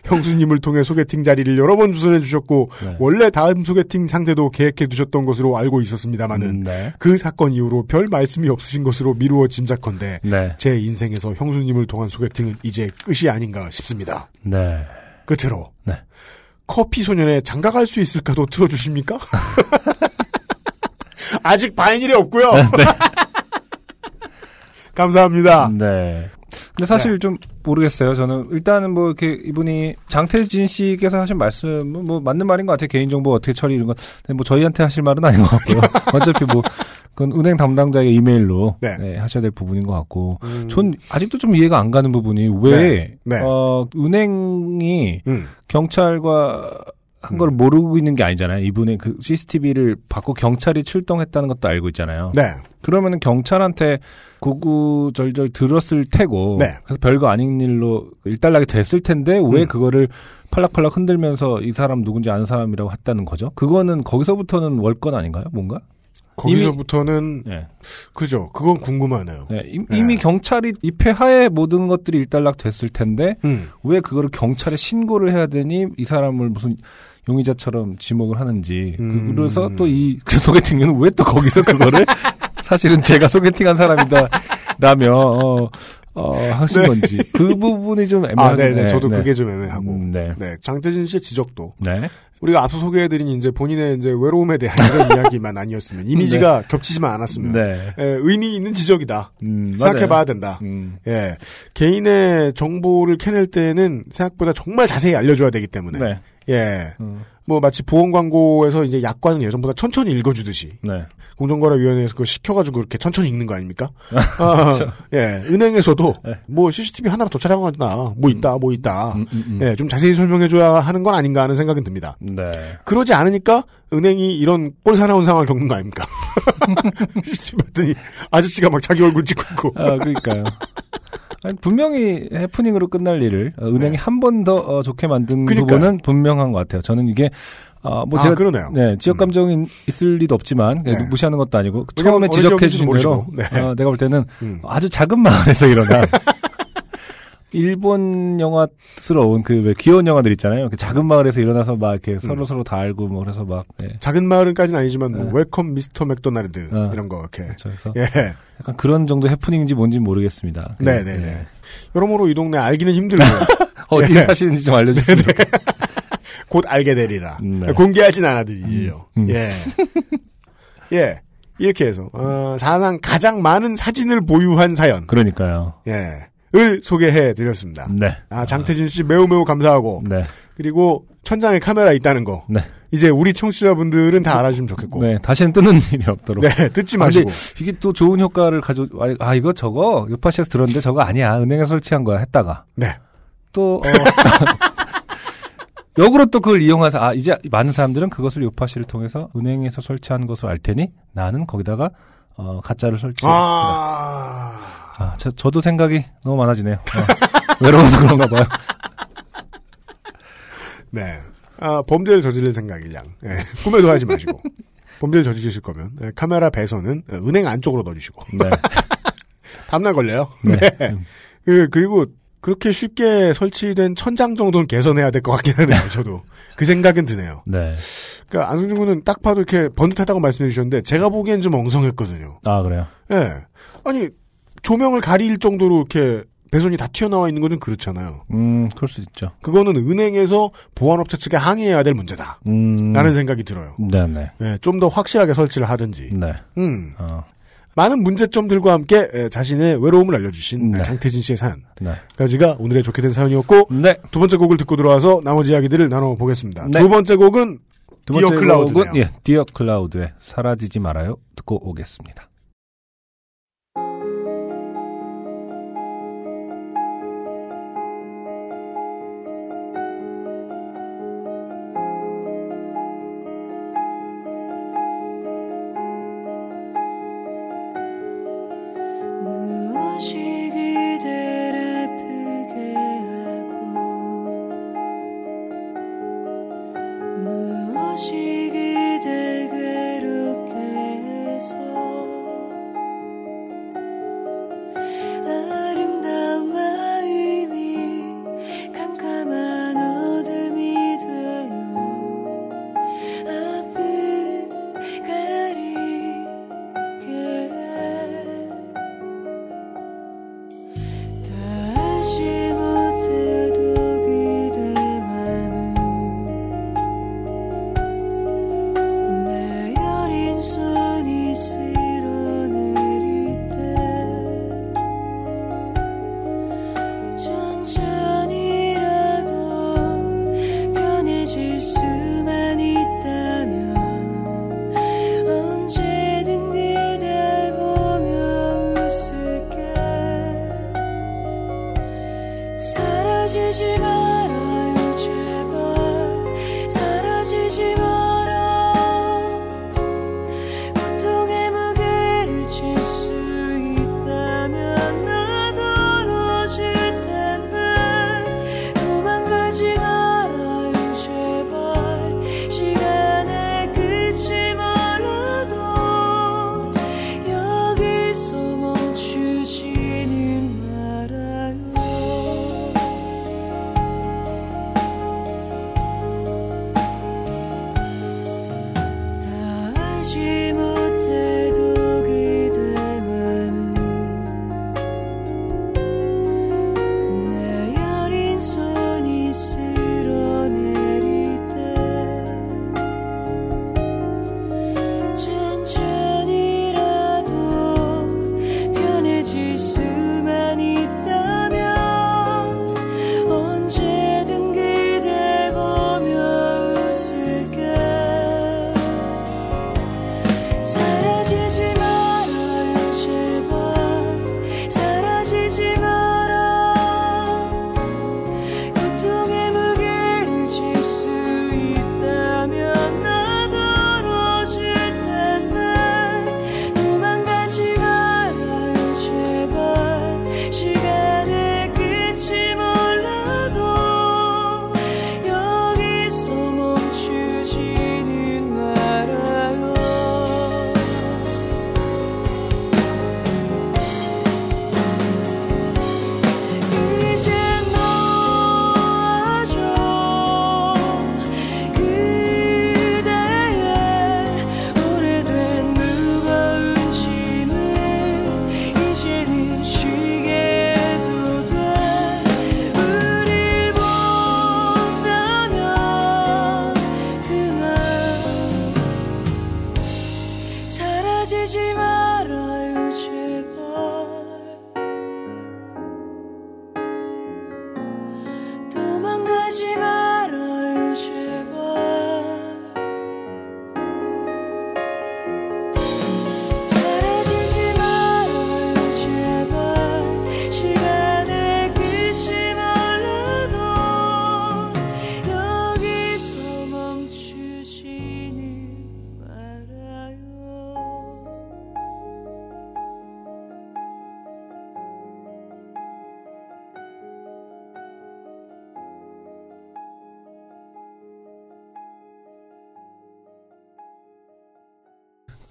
형수님을 통해 소개팅 자리를 여러 번 주선해 주셨고 네. 원래 다음 소개팅 상대도 계획해 두셨던 것으로 알고 있었습니다마는 음, 네. 그 사건 이후로 별 말씀이 없으신 것으로 미루어 짐작컨대 네. 제 인생에서 형수님을 통한 소개팅은 이제 끝이 아닌가 싶습니다. 네. 끝으로 네. 커피 소년에 장가갈 수 있을까도 틀어주십니까? 아직 바인일이 없고요. 감사합니다. 네. 근데 사실 좀 모르겠어요. 저는 일단은 뭐 이렇게 이분이 장태진 씨께서 하신 말씀은 뭐 맞는 말인 것 같아요. 개인정보 어떻게 처리 이런 건. 뭐 저희한테 하실 말은 아닌 것 같고요. 어차피 뭐 그건 은행 담당자의 이메일로 네. 네, 하셔야 될 부분인 것 같고. 음, 전 아직도 좀 이해가 안 가는 부분이 왜 네. 네. 어, 은행이 음, 경찰과 한걸 모르고 있는 게 아니잖아요. 이분의 그 CCTV를 받고 경찰이 출동했다는 것도 알고 있잖아요. 네. 그러면은 경찰한테 구구절절 들었을 테고 네. 그래서 별거 아닌 일로 일단락이 됐을 텐데 왜 음. 그거를 팔락팔락 흔들면서 이 사람 누군지 아는 사람이라고 했다는 거죠? 그거는 거기서부터는 월권 아닌가요? 뭔가? 거기서부터는 예. 그죠. 그건 궁금하네요. 예, 이- 네. 이미 경찰이 입회하에 모든 것들이 일단락 됐을 텐데 음. 왜 그거를 경찰에 신고를 해야 되니 이 사람을 무슨 용의자처럼 지목을 하는지 음. 그래서 또이 소개팅은 왜또 거기서 그거를 사실은 제가 소개팅한 사람이다 라며 어, 어, 하신 네. 건지 그 부분이 좀 아, 애매하게 네, 네. 저도 네. 그게 좀 애매하고. 음, 네. 네. 장태진 씨의 지적도 네. 우리가 앞서 소개해드린 이제 본인의 이제 외로움에 대한 이런 이야기만 아니었으면 이미지가 겹치지만 않았으면 네. 에, 의미 있는 지적이다. 음, 생각해봐야. 된다. 음, 예, 개인의 정보를 캐낼 때는 생각보다 정말 자세히 알려줘야 되기 때문에 네. 예, 음, 뭐 마치 보험 광고에서 이제 약관은 예전보다 천천히 읽어주듯이 네. 공정거래위원회에서 그거 시켜가지고 이렇게 천천히 읽는 거 아닙니까? 아, 그렇죠. 예, 은행에서도 네. 뭐 CCTV 하나로 더 촬영하나 뭐 있다 뭐 있다. 음, 음, 음. 예, 좀 자세히 설명해줘야 하는 건 아닌가 하는 생각은 듭니다. 네. 그러지 않으니까 은행이 이런 꼴사나운 상황을 겪는 거 아닙니까? CCTV 봤더니 아저씨가 막 자기 얼굴 찍고 있고. 아, 그러니까요. 아니, 분명히 해프닝으로 끝날 일을 어, 은행이 네. 한번더 어, 좋게 만든 그러니까요. 부분은 분명한 것 같아요. 저는 이게 어, 뭐 아, 제가 그러네요. 네, 지역 음. 감정이 있을 리도 없지만 그냥 네. 무시하는 것도 아니고 처음에 지적해 주신 대로. 네. 어, 내가 볼 때는 음. 아주 작은 마을에서 일어난 일본 영화스러운 그 왜 귀여운 영화들 있잖아요. 그 작은 마을에서 일어나서 막 이렇게 서로 서로 다 알고 뭐 그래서 막 예. 작은 마을은까지는 아니지만 뭐 네. 웰컴 미스터 맥도날드 어. 이런 거 이렇게 그렇죠. 예 약간 그런 정도 해프닝인지 뭔지 모르겠습니다. 네네네 예. 여러모로 이 동네 알기는 힘들고요 어디 예. 사시는지 좀 알려주세요. 곧 알게 되리라 네. 공개하진 않아드리죠 음, 음. 예 예. 이렇게 해서 어, 사상 가장 많은 사진을 보유한 사연 그러니까요. 예. 을 소개해 드렸습니다. 네. 아, 장태진 씨 매우 매우 감사하고 네. 그리고 천장에 카메라 있다는 거 네. 이제 우리 청취자분들은 다 알아주시면 좋겠고 네. 다시는 뜨는 일이 없도록. 네, 듣지 아, 마시고 이게 또 좋은 효과를 가져, 아, 아, 이거 저거, 요파시에서 들었는데 저거 아니야. 은행에 설치한 거야. 했다가. 네. 또, 어, 역으로 또 그걸 이용해서, 아, 이제 많은 사람들은 그것을 요파시를 통해서 은행에서 설치한 것을 알 테니 나는 거기다가, 어, 가짜를 설치해. 아, 아, 저, 저도 생각이 너무 많아지네요. 어, 외로워서 그런가 봐요. 네. 아, 범죄를 저지를 생각이랑 예, 꿈에도 하지 마시고 범죄를 저지르실 거면 예, 카메라 배선은 예, 은행 안쪽으로 넣어주시고 네. 다음날 걸려요. 네. 네. 음, 그, 그리고 그렇게 쉽게 설치된 천장 정도는 개선해야 될 것 같긴 하네요. 저도 그 생각은 드네요. 네. 그러니까 안승준 군은 딱 봐도 이렇게 번듯하다고 말씀해 주셨는데 제가 보기엔 좀 엉성했거든요. 아, 그래요. 예. 아니 조명을 가릴 정도로 이렇게 배선이 다 튀어나와 있는 거는 그렇잖아요. 음, 그럴 수 있죠. 그거는 은행에서 보안업체 측에 항의해야 될 문제다. 음. 라는 생각이 들어요. 네네. 예, 좀더 확실하게 설치를 하든지. 네. 음. 어, 많은 문제점들과 함께 예, 자신의 외로움을 알려주신 네. 장태진 씨의 네. 사연까지가 오늘의 좋게 된 사연이었고 네. 두 번째 곡을 듣고 들어와서 나머지 이야기들을 나눠보겠습니다. 네. 두 번째 곡은 두 디어 클라우드네요. 예, 디어 클라우드의 사라지지 말아요 듣고 오겠습니다.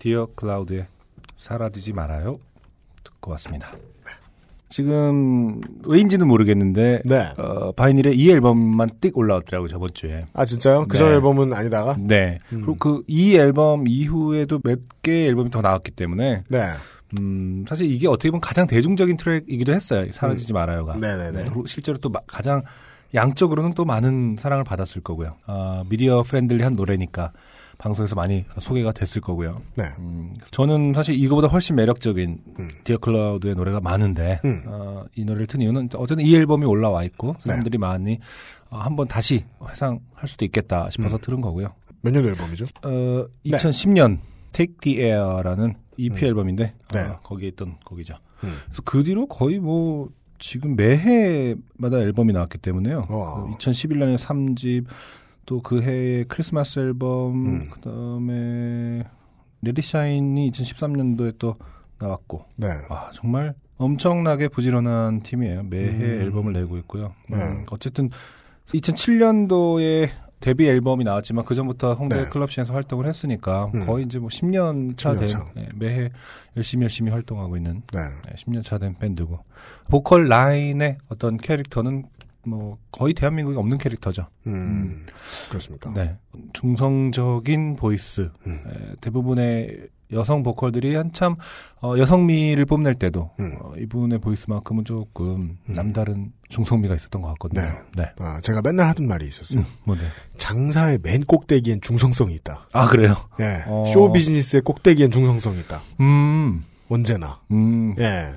디어 클라우드의 사라지지 말아요 듣고 왔습니다. 지금 왜인지는 모르겠는데 네. 어, vinyl에 이 앨범만 띡 올라왔더라고요 저번 주에. 아 진짜요? 그전 네. 앨범은 아니다가? 네. 음. 그리고 그 이 앨범 이후에도 몇 개의 앨범이 더 나왔기 때문에 네. 음, 사실 이게 어떻게 보면 가장 대중적인 트랙이기도 했어요. 사라지지 말아요가. 음. 네네네. 그리고 실제로 또 마- 가장 양적으로는 또 많은 사랑을 받았을 거고요. 아, media friendly한 노래니까 방송에서 많이 소개가 됐을 거고요. 네. 음, 저는 사실 이거보다 훨씬 매력적인 음. 디어 클라우드의 노래가 많은데 음. 어, 이 노래를 튼 이유는 어쨌든 이 앨범이 올라와 있고 네. 사람들이 많이 어, 한번 다시 회상할 수도 있겠다 싶어서 음. 들은 거고요. 몇 년 앨범이죠? 어, 네. 2010년 Take the Air라는 EP 음. 앨범인데 네. 어, 거기에 있던 곡이죠. 음. 그래서 그 뒤로 거의 뭐 지금 매해마다 앨범이 나왔기 때문에요. 와. 2011년에 3집 또 그 해에 크리스마스 앨범 음. 그다음에 Let It Shine이 2013년도에 또 나왔고 네. 아 정말 엄청나게 부지런한 팀이에요. 매해 음. 앨범을 내고 있고요. 음, 네. 어쨌든 2007년도에 데뷔 앨범이 나왔지만 그 전부터 홍대 네. 클럽 scene에서 활동을 했으니까 음. 거의 이제 뭐 10년 차 10년 된 차. 예, 매해 열심히 열심히 활동하고 있는 네. 네, 10년 차 된 밴드고 보컬 라인의 어떤 캐릭터는 뭐 거의 대한민국에 없는 캐릭터죠. 음. 그렇습니까? 네, 중성적인 voice. 음. 에, 대부분의 여성 보컬들이 한참 어, 여성미를 뽐낼 때도 음. 어, 이분의 voice만큼은 조금 음. 남다른 중성미가 있었던 것 같거든요. 네. 아, 제가 맨날 하던 말이 있었어요. 음, 뭐네. 장사의 맨 꼭대기엔 중성성이 있다. 아 그래요? 예. 어. 쇼 비즈니스의 꼭대기엔 중성성이 있다. 음, 언제나. 음, 예.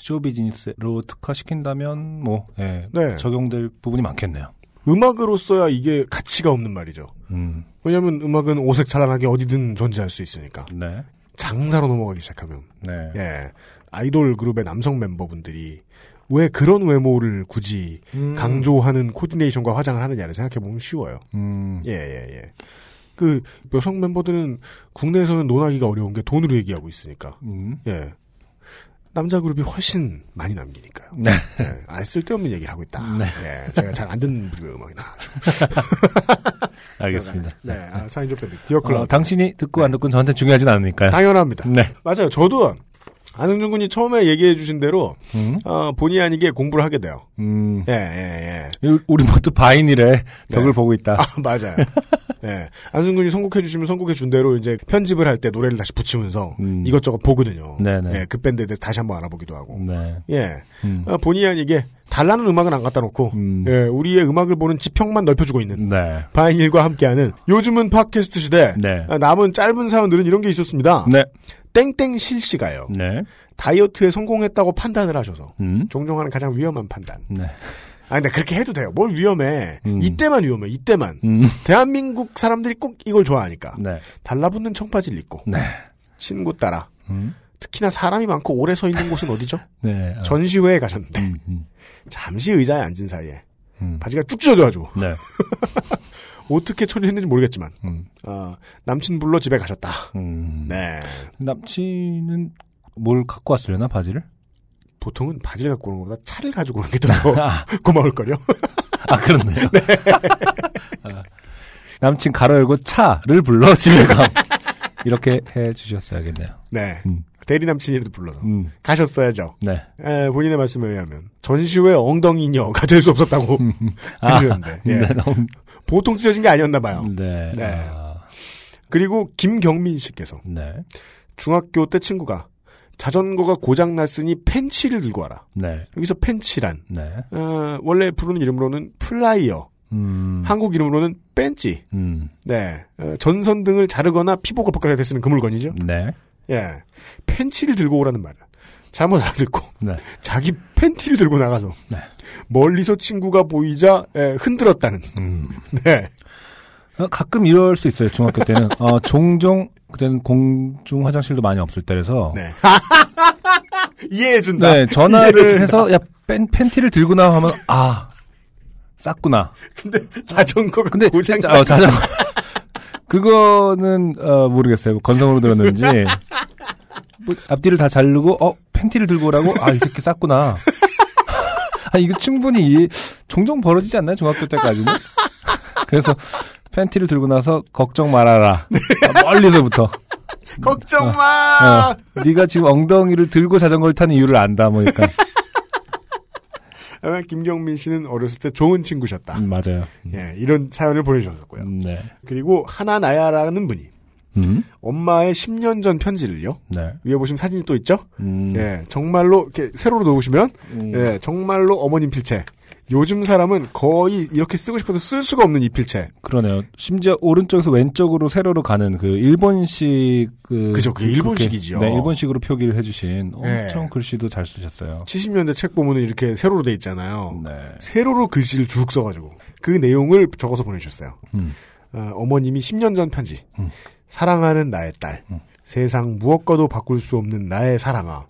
쇼 비즈니스로 특화시킨다면 뭐 예, 네. 적용될 부분이 많겠네요. 음악으로서야 이게 가치가 없는 말이죠. 음, 왜냐면 음악은 오색 찬란하게 어디든 존재할 수 있으니까. 네, 장사로 넘어가기 시작하면. 네, 예. 아이돌 그룹의 남성 멤버분들이 왜 그런 외모를 굳이 음, 강조하는 코디네이션과 화장을 하느냐를 생각해 보면 쉬워요. 음, 예, 예, 예. 그, 여성 멤버들은 국내에서는 논하기가 어려운 게 돈으로 얘기하고 있으니까. 음, 예. 남자 그룹이 훨씬 많이 남기니까요. 네, 예. 아, 쓸데없는 얘기를 하고 있다. 네. 예. 제가 잘 안 듣는 그 음악이 나와가지고. 알겠습니다. 네. 아, 사인조 밴드. 디어클럽. 어, 당신이 듣고 안 듣고는 저한테 중요하진 않으니까요. 당연합니다. 네. 맞아요. 저도 안승준 군이 처음에 얘기해 주신 대로 음, 어, 본의 아니게 공부를 하게 돼요. 음. 예, 예, 예. 우리 모두 바인이래 덕을 네. 보고 있다. 아, 맞아요. 예. 안승준 군이 선곡해 주시면 선곡해 준 대로 이제 편집을 할 때 노래를 다시 붙이면서 음. 이것저것 보거든요. 네네. 예, 그 밴드에 대해서 다시 한번 알아보기도 하고. 네. 예. 음. 어, 본의 아니게 달라는 음악은 안 갖다 놓고 음. 예, 우리의 음악을 보는 지평만 넓혀주고 있는 네. 바인일과 함께하는 요즘은 팟캐스트 시대 네. 아, 남은 짧은 사연들은 이런 게 있었습니다. 네. 땡땡 실씨가요. 네. 다이어트에 성공했다고 판단을 하셔서 음. 종종 하는 가장 위험한 판단. 네. 아 근데 그렇게 해도 돼요. 뭘 위험해. 음. 이때만 위험해. 이때만. 음. 대한민국 사람들이 꼭 이걸 좋아하니까. 네. 달라붙는 청바지를 입고 네. 친구 따라 음. 특히나 사람이 많고 오래 서 있는 곳은 어디죠? 네. 어. 전시회에 가셨는데 음. 음. 잠시 의자에 앉은 사이에 음. 바지가 쭉 찢어져가지고 네. 어떻게 처리했는지 모르겠지만 음. 어, 남친 불러 집에 가셨다. 음. 네. 남친은 뭘 갖고 왔으려나 바지를? 보통은 바지를 갖고 오는 것보다 차를 가지고 오는 게 더 고마울 걸요? 아 그렇네요. 아, 남친 가로 열고 차를 불러 집에 가. 이렇게 해 주셨어야겠네요. 네. 음. 대리 남친이라도 불러서 음. 가셨어야죠. 네. 에, 본인의 말씀에 의하면 전시회 엉덩이녀가 될 수 없었다고 아, 해주셨는데 예. 네. 너무- 보통 찢어진 게 아니었나 봐요. 네. 네. 아, 그리고 김경민 씨께서 네. 중학교 때 친구가 자전거가 고장 났으니 펜치를 들고 와라. 네. 여기서 펜치란 네. 어, 원래 부르는 이름으로는 플라이어, 음. 한국 이름으로는 펜치, 음. 네 어, 전선 등을 자르거나 피복을 벗겨낼 때 쓰는 그 물건이죠. 네. 예, 펜치를 들고 오라는 말을 잘못 알아듣고 네. 자기 팬티를 들고 나가서 네. 멀리서 친구가 보이자 예, 흔들었다는. 음. 네, 어, 가끔 이럴 수 있어요. 중학교 때는 어, 종종 그때는 공중 화장실도 많이 없을 때라서 네. 이해해준다. 네, 전화를 이해해준다. 해서 야 팬, 팬티를 들고 나 하면 아 쌌구나. 근데 자전거가 근데 고장 자, 어, 자전거 그거는 어, 모르겠어요. 건성으로 들었는지 뭐, 앞뒤를 다 자르고 어 팬티를 들고 오라고 아 이 새끼 쌌구나. 아 이거 충분히 이- 종종 벌어지지 않나요 중학교 때까지는? 그래서 팬티를 들고 나서 걱정 말아라 아, 멀리서부터 걱정 마. 어, 네가 지금 엉덩이를 들고 자전거를 타는 이유를 안다. 뭐 아, 김경민 씨는 어렸을 때 좋은 친구셨다. 음, 맞아요. 예, 이런 사연을 보내주셨었고요. 음, 네. 그리고 하나나야라는 분이 음. 엄마의 10년 전 편지를요. 네. 위에 보시면 사진이 또 있죠? 음. 예, 정말로 이렇게 세로로 놓으시면 음. 예, 정말로 어머님 필체. 요즘 사람은 거의 이렇게 쓰고 싶어도 쓸 수가 없는 이 필체. 그러네요. 심지어 오른쪽에서 왼쪽으로 세로로 가는 그 일본식 그 그죠, 그게 일본식이지요. 네, 일본식으로 표기를 해주신 네. 엄청 글씨도 잘 쓰셨어요. 70년대 책 보면은 이렇게 세로로 돼 있잖아요. 네. 세로로 글씨를 쭉 써가지고 그 내용을 적어서 보내주셨어요. 음. 어, 머님이 10년 전 편지. 음. 사랑하는 나의 딸. 음. 세상 무엇과도 바꿀 수 없는 나의 사랑아.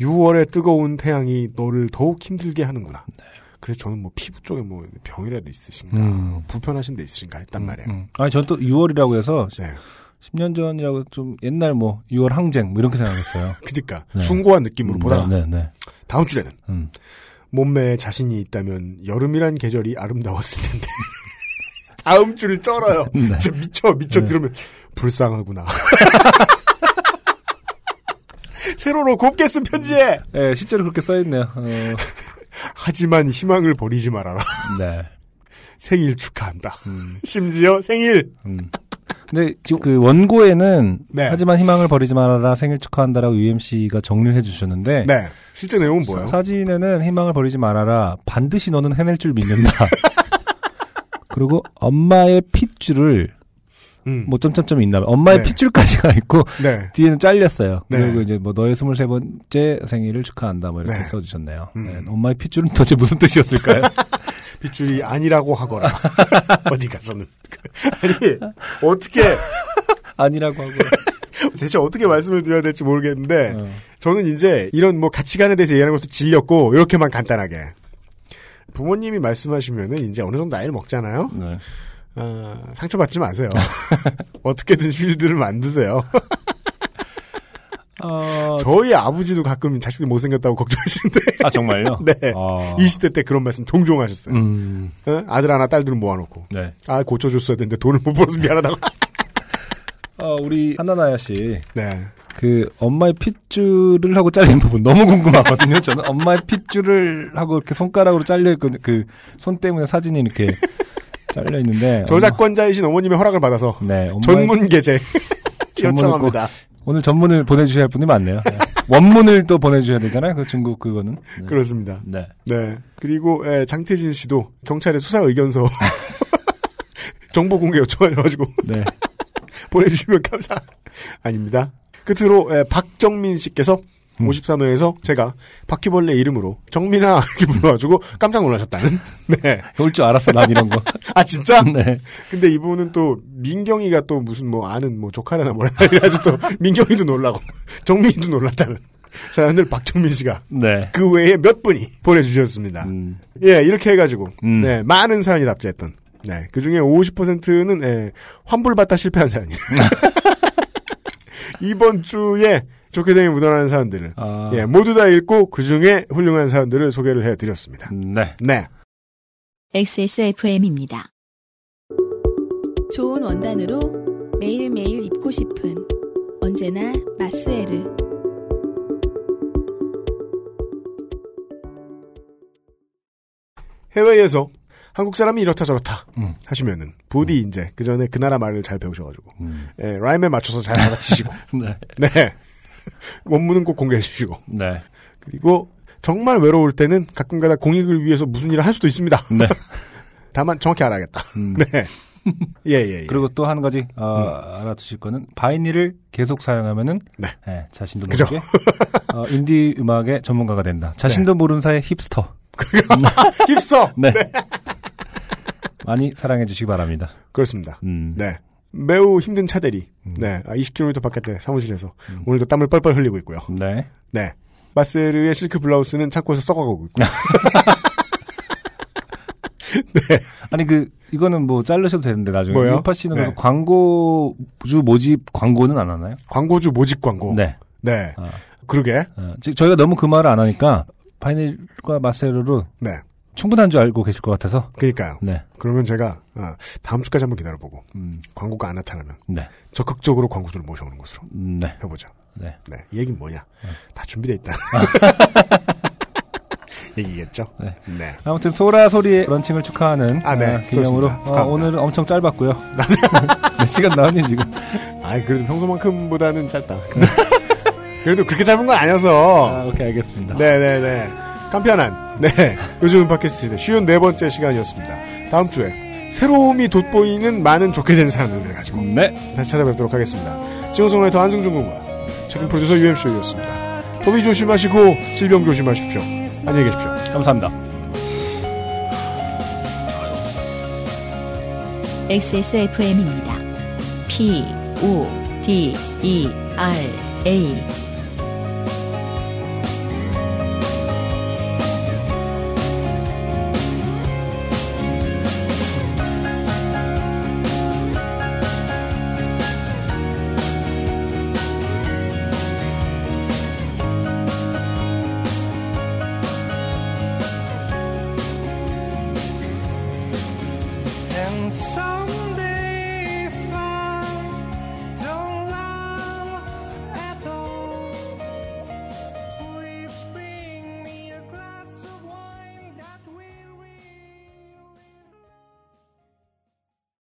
6월의 뜨거운 태양이 너를 더욱 힘들게 하는구나. 그래서 저는 뭐 피부 쪽에 뭐 병이라도 있으신가, 음. 불편하신 데 있으신가 했단 말이에요. 음. 아니, 전 또 6월이라고 해서 네. 10년 전이라고 좀 옛날 뭐 6월 항쟁 뭐 이렇게 생각했어요. 그니까 네. 숭고한 느낌으로 보다가 네, 네, 네. 다음 주에는 음. 몸매에 자신이 있다면 여름이란 계절이 아름다웠을 텐데. 다음 주를 쩔어요. 네. 진짜 미쳐 미쳐 네. 들으면 불쌍하구나. 세로로 곱게 쓴 편지에 네, 실제로 그렇게 써있네요. 어, 하지만 희망을 버리지 말아라. 네. 생일 축하한다. 음. 심지어 생일. 음. 근데 지금 그 원고에는 네. 하지만 희망을 버리지 말아라 생일 축하한다라고 UMC가 정리를 해주셨는데 네. 실제 내용은 뭐예요? 사, 진에는 희망을 버리지 말아라 반드시 너는 해낼 줄 믿는다. 그리고 엄마의 핏줄을 음. 뭐 점점점이 있나 봐. 엄마의 네. 핏줄까지가 있고 네. 뒤에는 잘렸어요. 네. 그리고 이제 뭐 너의 23번째 생일을 축하한다 뭐 이렇게 네. 써주셨네요. 음. 네. 엄마의 핏줄은 도대체 무슨 뜻이었을까요? 빗줄이 아니라고 하거라. 어디 가서는. 아니, 어떻게, 아니라고 하고. 대체 어떻게 말씀을 드려야 될지 모르겠는데, 어. 저는 이제 이런 뭐 가치관에 대해서 얘기하는 것도 질렸고, 이렇게만 간단하게. 부모님이 말씀하시면은 이제 어느 정도 나이를 먹잖아요? 네. 아, 상처받지 마세요. 어떻게든 쉴드를 만드세요. 어, 저희 아버지도 가끔 자식들 못생겼다고 걱정하시는데, 아 정말요? 네. 아. 20대 때 그런 말씀 종종 하셨어요. 음. 어? 아들 하나, 딸둘 모아놓고. 네. 아, 고쳐줬어야 되는데 돈을 못 벌어서 미안하다고. 어, 우리 하나나야 씨. 네. 그 엄마의 핏줄을 하고 잘린 부분 너무 궁금하거든요. 저는 엄마의 핏줄을 하고 이렇게 손가락으로 잘려 있고 그 손 때문에 사진이 이렇게 잘려 있는데 저작권자이신 어머님의 허락을 받아서 네, 전문 게재 요청합니다. 오늘 전문을 보내주셔야 할 분이 많네요. 네. 원문을 또 보내주셔야 되잖아요. 그 중국 그거는. 네. 그렇습니다. 네. 네. 그리고 예, 장태진 씨도 경찰에 수사 의견서 정보 공개 요청하셔가지고 네. 보내주시면 감사. 아닙니다. 끝으로 예, 박정민 씨께서 음. 53회에서 제가 바퀴벌레 이름으로 정민아 이렇게 불러가지고 깜짝 놀라셨다는. 네. 올 줄 알았어, 난 이런 거. 아 진짜? 네. 근데 이분은 또 민경이가 또 무슨 뭐 아는 뭐 조카라나 뭐라 해가지고 또 민경이도 놀라고 정민이도 놀랐다는 사연을 박정민 씨가 네. 그 외에 몇 분이 보내주셨습니다. 음. 예, 이렇게 해가지고 음. 네 많은 사연이 답지했던. 네, 그 중에 50%는 예, 환불받다 실패한 사연이. 이번 주에 좋게 되면 묻어나는 사연들을 아. 예 모두 다 읽고 그 중에 훌륭한 사연들을 소개를 해드렸습니다. 네. 네, XSFM입니다. 좋은 원단으로 매일매일 입고 싶은 언제나 마스에르. 해외에서 한국 사람이 이렇다 저렇다 음. 하시면은 부디 이제 그 전에 그 나라 말을 잘 배우셔가지고 음. 예, 라임에 맞춰서 잘 알아치시고 네. 네 원문은 꼭 공개해 주시고 네. 그리고 정말 외로울 때는 가끔가다 공익을 위해서 무슨 일을 할 수도 있습니다. 네. 다만 정확히 알아야겠다. 음. 네. 예, 예, 예. 그리고 또 한 가지 어, 알아두실 거는 바이닐을 계속 사용하면은 네. 예, 자신도. 모르게 어, 인디 음악의 전문가가 된다. 자신도 모르는 사이에 힙스터. 힙스터! 네. 많이 사랑해 주시기 바랍니다. 그렇습니다. 음. 네. 매우 힘든 차대리. 음. 네. 아, 20km 바깥에 사무실에서 오늘도 땀을 뻘뻘 흘리고 있고요. 네. 네. 마세르의 실크 블라우스는 창고에서 썩어가고 있고. 아니 그 이거는 뭐 자르셔도 되는데 나중에 뭐요? 유파 씨는 네. 광고주 모집 광고는 안 하나요? 광고주 모집 광고. 네. 네. 아, 그러게. 어, 지- 저희가 너무 그 말을 안 하니까 바이닐과 마세르로 네. 충분한 줄 알고 계실 것 같아서. 그니까요. 네. 그러면 제가 아, 다음 주까지 한번 기다려보고 음, 광고가 안 나타나면 네. 적극적으로 광고주를 모셔오는 것으로 음, 네. 해보죠. 네. 네, 이 얘기는 뭐냐? 다 준비돼 있다. 얘기겠죠? 네. 네. 아무튼 소라 소리의 런칭을 축하하는 아, 네. 아, 기념으로. 어, 축하합니다. 오늘 엄청 짧았고요. 몇 시간 나왔니 지금? 아이 그래도 평소만큼보다는 짧다. 그래도 그렇게 짧은 건 아니어서. 아, 오케이 알겠습니다. 네 네 네. 간편한. 네. 요즘 팟캐스트의 쉬운 네 번째 시간이었습니다. 다음 주에 새로움이 돋보이는 많은 좋게 된 사연들을 가지고 네. 다시 찾아뵙도록 하겠습니다. 지원송라이터 안승준 군과 책임 프로듀서 UMC였습니다. 도비 조심하시고 질병 조심하십시오. 안녕히 계십시오. 감사합니다. XSFM입니다. P, O, D, E, R, A.